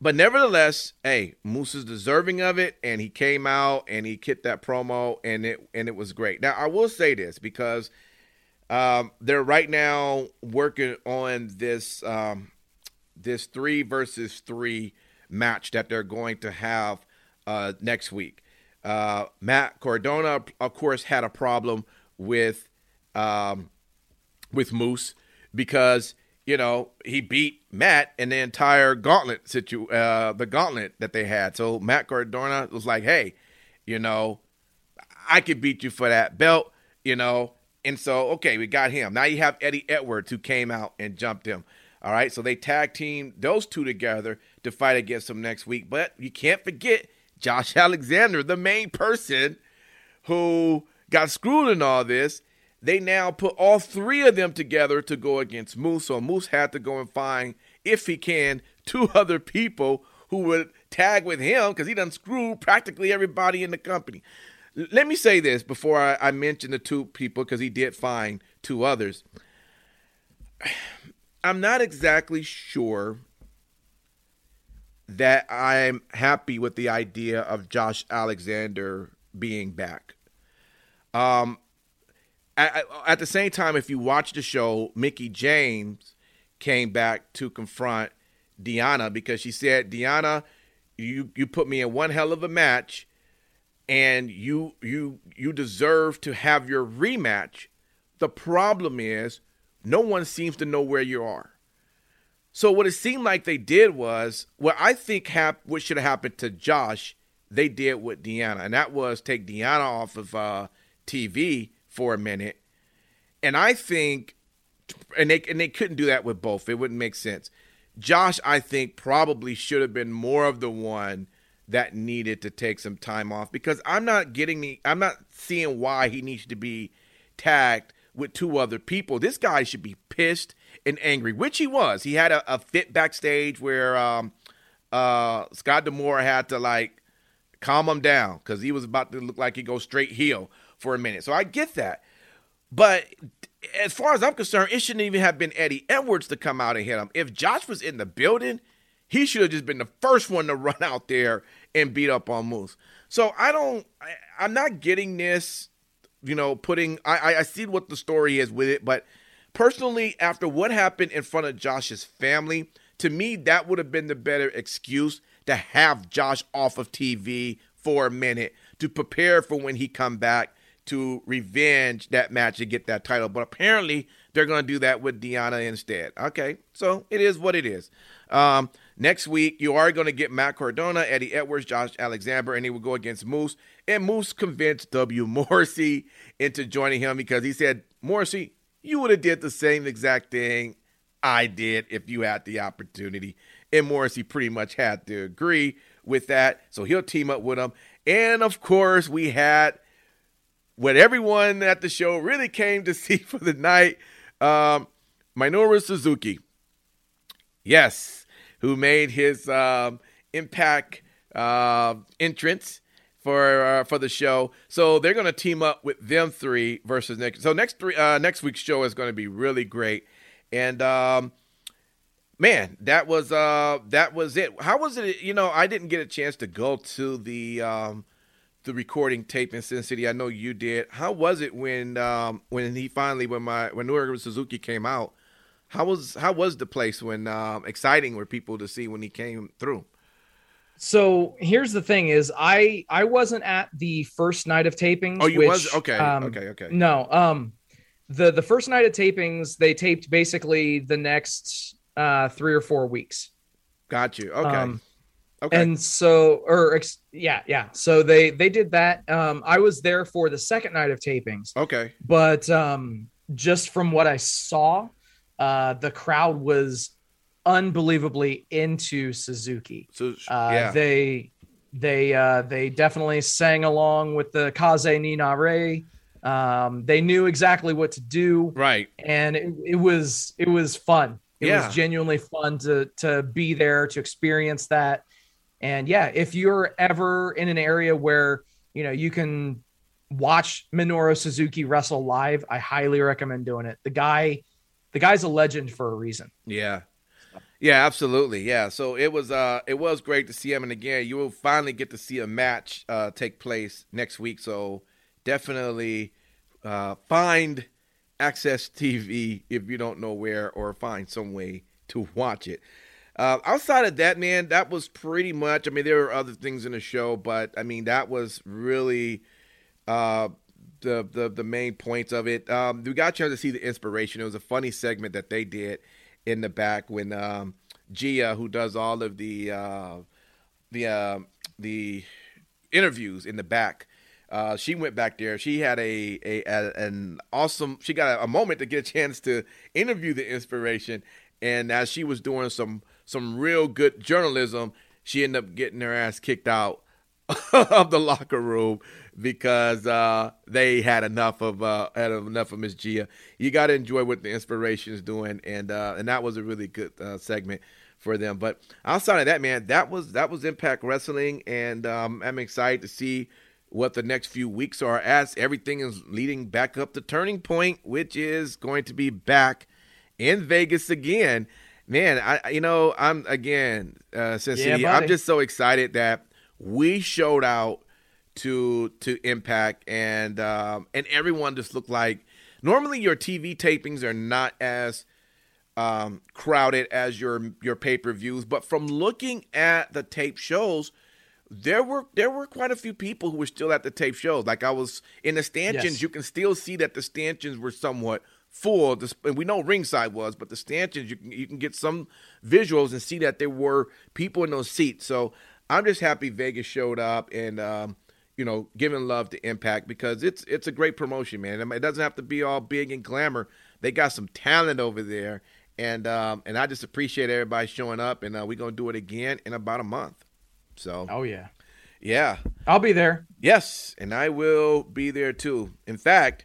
but nevertheless, hey, Moose is deserving of it, and he came out and he hit that promo, and it and it was great. Now I will say this because um, they're right now working on this um, this three versus three match that they're going to have uh, next week. Uh, Matt Cardona, of course, had a problem with um, with Moose because you know, he beat Matt in the entire gauntlet situ uh, the gauntlet that they had. So Matt Cardona was like, "Hey, you know, I could beat you for that belt, you know." And so, okay, we got him. Now you have Eddie Edwards who came out and jumped him. All right, so they tag team those two together to fight against him next week. But you can't forget Josh Alexander, the main person who got screwed in all this they now put all three of them together to go against Moose. So Moose had to go and find, if he can, two other people who would tag with him because he done screwed practically everybody in the company. Let me say this before I, I mention the two people because he did find two others. I'm not exactly sure that I'm happy with the idea of Josh Alexander being back. Um, at, the same time, if you watch the show, Mickie James came back to confront Deonna because she said, Deonna, you you put me in one hell of a match and you you you deserve to have your rematch. The problem is no one seems to know where you are. So what it seemed like they did was what I think hap- what should have happened to Josh, they did with Deonna, and that was take Deonna off of uh, TV for a minute. And I think and they and they couldn't do that with both. It wouldn't make sense. Josh, I think, probably should have been more of the one that needed to take some time off because I'm not getting the I'm not seeing why he needs to be tagged with two other people. This guy should be pissed and angry, which he was. He had a, a fit backstage where um, uh, Scott D'Amore had to like calm him down because he was about to look like he go straight heel for a minute. So I get that. But as far as I'm concerned, it shouldn't even have been Eddie Edwards to come out and hit him. If Josh was in the building, he should have just been the first one to run out there and beat up on Moose. So I don't, I, am not getting this, you know, putting, I, I see what the story is with it, but personally, after what happened in front of Josh's family, to me, that would have been the better excuse to have Josh off of TV for a minute to prepare for when he come back to revenge that match and get that title. But apparently, they're going to do that with Deonna instead. Okay, so it is what it is. Um, next week, you are going to get Matt Cardona, Eddie Edwards, Josh Alexander, and he will go against Moose. And Moose convinced W. Morrissey into joining him because he said, Morrissey, you would have did the same exact thing I did if you had the opportunity. And Morrissey pretty much had to agree with that. So he'll team up with him. And of course, we had what everyone at the show really came to see for the night um, Minoru Suzuki. Yes, who made his um, impact uh, entrance for uh, for the show. So they're going to team up with them three versus next. So next three uh, next week's show is going to be really great. And um, man, that was uh, that was it. How was it? You know, I didn't get a chance to go to the um, the recording tape in Sin City. I know you did. How was it when um, when he finally when my when Minoru Suzuki came out? How was how was the place when um, exciting were people to see when he came through? So here's the thing: is I I wasn't at the first night of tapings. Oh, you which, was okay, um, okay, okay. No, um, the the first night of tapings they taped basically the next uh three or four weeks. Got you. Okay. Um, okay. And so, or ex- yeah, yeah. So they they did that. Um, I was there for the second night of tapings, okay. but um, just from what I saw, uh, the crowd was unbelievably into Suzuki. So Uh, yeah. They they uh, they definitely sang along with the Kaze ni Nare. Um, they knew exactly what to do, right. and it, it was it was fun. It Yeah. was genuinely fun to to be there to experience that. And yeah, if you're ever in an area where you know you can watch Minoru Suzuki wrestle live, I highly recommend doing it. The guy, the guy's a legend for a reason. Yeah. Yeah, absolutely. Yeah. So it was uh it was great to see him and again you will finally get to see a match uh take place next week. So definitely uh find AXS TV if you don't know where or find some way to watch it. Uh, outside of that, man, that was pretty much. I mean, there were other things in the show, but I mean, that was really uh, the the the main points of it. Um, we got a chance to see the inspiration. It was a funny segment that they did in the back when um, Gia, who does all of the uh, the uh, the interviews in the back. Uh, she went back there. She had a, a, a an awesome. She got a, a moment to get a chance to interview the inspiration, and as she was doing some some real good journalism, she ended up getting her ass kicked out of the locker room because uh, they had enough of uh, had enough of Miss Gia. You got to enjoy what the inspiration is doing, and uh, and that was a really good uh, segment for them. But outside of that, man, that was that was Impact Wrestling, and um, I'm excited to see what the next few weeks are as everything is leading back up to Turning Point, which is going to be back in Vegas again. Man, I you know I'm again uh, Sin Yeah, I'm just so excited that we showed out to to Impact and um, and everyone just looked like. Normally, your TV tapings are not as um, crowded as your your pay per views, but from looking at the tape shows, there were there were quite a few people who were still at the tape shows. Like I was in the stanchions, Yes. you can still see that the stanchions were somewhat full. And we know ringside was, but the stanchions you can you can get some visuals and see that there were people in those seats. So I'm just happy Vegas showed up and um, you know giving love to Impact because it's it's a great promotion, man. I mean, it doesn't have to be all big and glamour. They got some talent over there, and um, and I just appreciate everybody showing up. And uh, we're gonna do it again in about a month. So Oh yeah, yeah, I'll be there. yes, and I will be there too. In fact,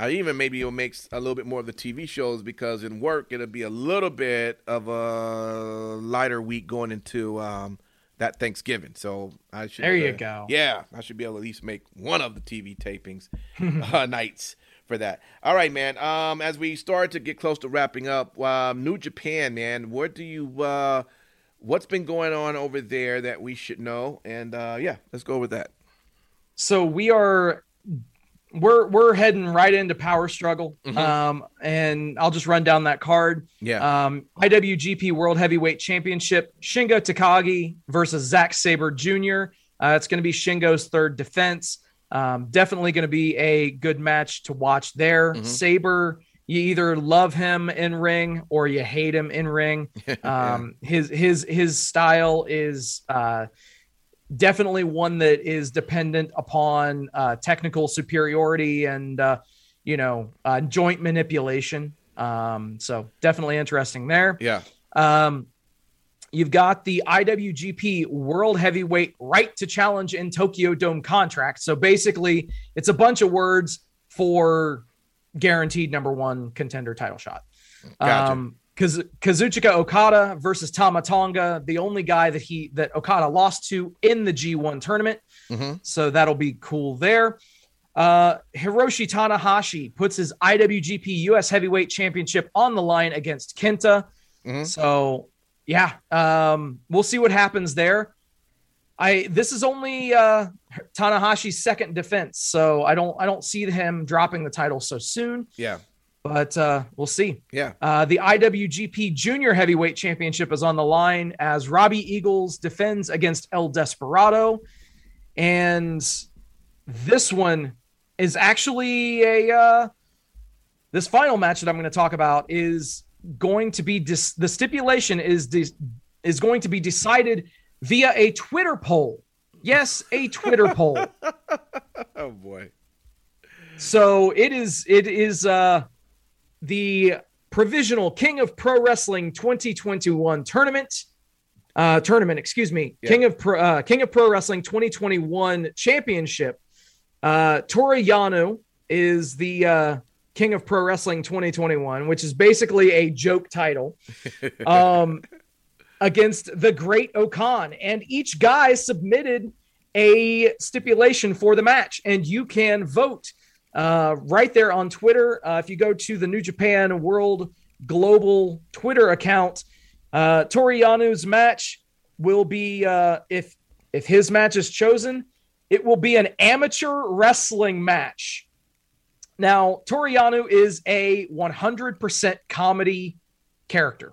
I even maybe will make a little bit more of the TV shows because in work it'll be a little bit of a lighter week going into um, that Thanksgiving. So I should. There you uh, go. Yeah, I should be able to at least make one of the TV tapings uh, nights for that. All right, man. Um, as we start to get close to wrapping up, um, New Japan, man. What do you? Uh, what's been going on over there that we should know? And uh, yeah, let's go with that. So we are we're we're heading right into power struggle. Um, and I'll just run down that card. Yeah. Um, IWGP World Heavyweight Championship: Shingo Takagi versus Zack Sabre Jr. Uh, it's going to be Shingo's third defense. Um, definitely going to be a good match to watch there. Mhm. Sabre, you either love him in ring or you hate him in ring. Um, his his his style is uh, definitely one that is dependent upon uh, technical superiority and uh, you know uh, joint manipulation. Um, so definitely interesting there. yeah. Um, you've got the IWGP World Heavyweight Right to Challenge in Tokyo Dome contract. So basically, it's a bunch of words for guaranteed number one contender title shot. Gotcha. Um, Kaz- Kazuchika Okada versus Tama Tonga, the only guy that he that Okada lost to in the G1 tournament. Mhm. So that'll be cool there. Uh, Hiroshi Tanahashi puts his IWGP US Heavyweight Championship on the line against Kenta. Mhm. So yeah, um, we'll see what happens there. I this is only uh, Tanahashi's second defense, so I don't I don't see him dropping the title so soon. Yeah. But uh, we'll see. Yeah. Uh, the IWGP Junior Heavyweight Championship is on the line as Robbie Eagles defends against El Desperado, and this one is actually a. Uh, this final match that I'm going to talk about is going to be dis- the stipulation is dis- is going to be decided via a Twitter poll. Yes, a Twitter poll. Oh boy. So it is it is uh the provisional King of Pro Wrestling 2021 tournament. Uh tournament, excuse me. Yeah. King of Pro uh, King of Pro Wrestling 2021 championship. Uh Yano is the uh King of Pro Wrestling 2021, which is basically a joke title. Um against the Great-O-Khan. And each guy submitted a stipulation for the match, and you can vote uh, right there on Twitter. Uh, if you go to the New Japan World Global Twitter account, uh, Toru Yano's match will be uh, if if his match is chosen, it will be an amateur wrestling match. Now, Toru Yano is a 100% comedy character.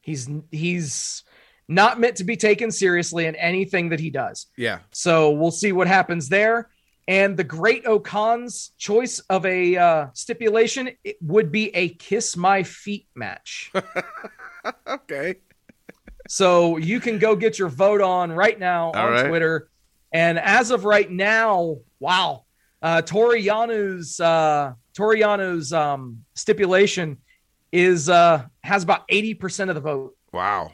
He's he's not meant to be taken seriously in anything that he does. Yeah. So we'll see what happens there. And the Great-O-Khan's choice of a uh, stipulation it would be a kiss my feet match. Okay. so you can go get your vote on right now All on right. Twitter. And as of right now, wow, uh, Toru Yano's uh, Toru Yano's um, stipulation is uh, has about eighty percent of the vote. Wow.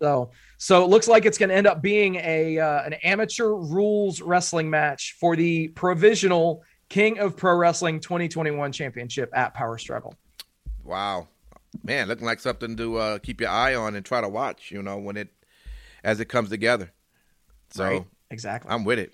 So, so it looks like it's going to end up being a uh, an amateur rules wrestling match for the provisional King of Pro Wrestling 2021 championship at Power Struggle. Wow. Man, looking like something to uh, keep your eye on and try to watch, you know, when it as it comes together. So Right? Exactly. I'm with it.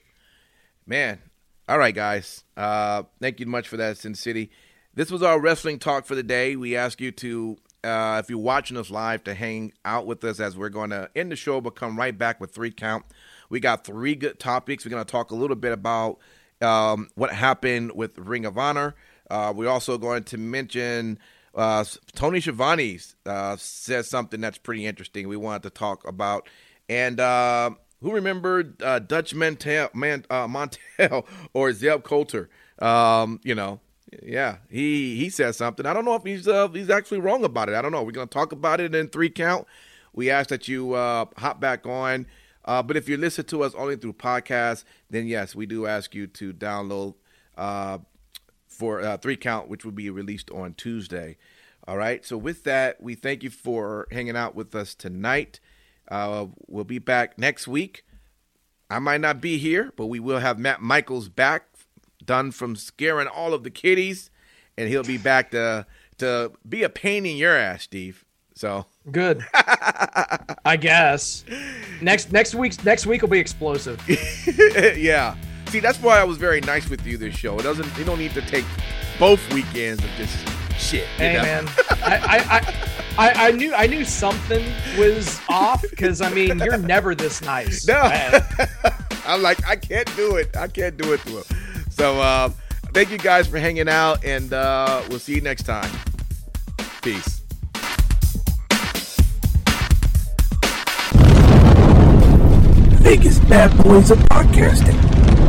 Man. All right, guys. Uh, thank you much for that, Sin City. This was our wrestling talk for the day. We ask you to, uh, if you're watching us live, to hang out with us as we're going to end the show, but come right back with three count. We got three good topics. We're going to talk a little bit about um, what happened with Ring of Honor. Uh, we're also going to mention uh, Tony Schiavone uh, says something that's pretty interesting. We wanted to talk about, and uh, who remembered uh, Dutch Mantell, Man, uh, Montel or Zeb Colter? Um, you know, yeah, he he says something. I don't know if he's uh, he's actually wrong about it. I don't know. We're gonna talk about it in three count. We ask that you uh, hop back on. Uh, but if you listen to us only through podcasts, then yes, we do ask you to download uh, for uh, three count, which will be released on Tuesday. All right. So with that, we thank you for hanging out with us tonight. Uh, we'll be back next week. I might not be here, but we will have Matt Michaels back, done from scaring all of the kiddies, and he'll be back to to be a pain in your ass, Steve. So Good. I guess. Next next week's next week will be explosive. yeah. See, that's why I was very nice with you this show. It doesn't. You don't need to take both weekends of just shit. Hey know? man, I, I, I, I, knew I knew something was off because I mean you're never this nice. No. I'm like, I can't do it. I can't do it to him. So, uh, thank you guys for hanging out, and uh, we'll see you next time. Peace. Vegas Bad Boyz of podcasting.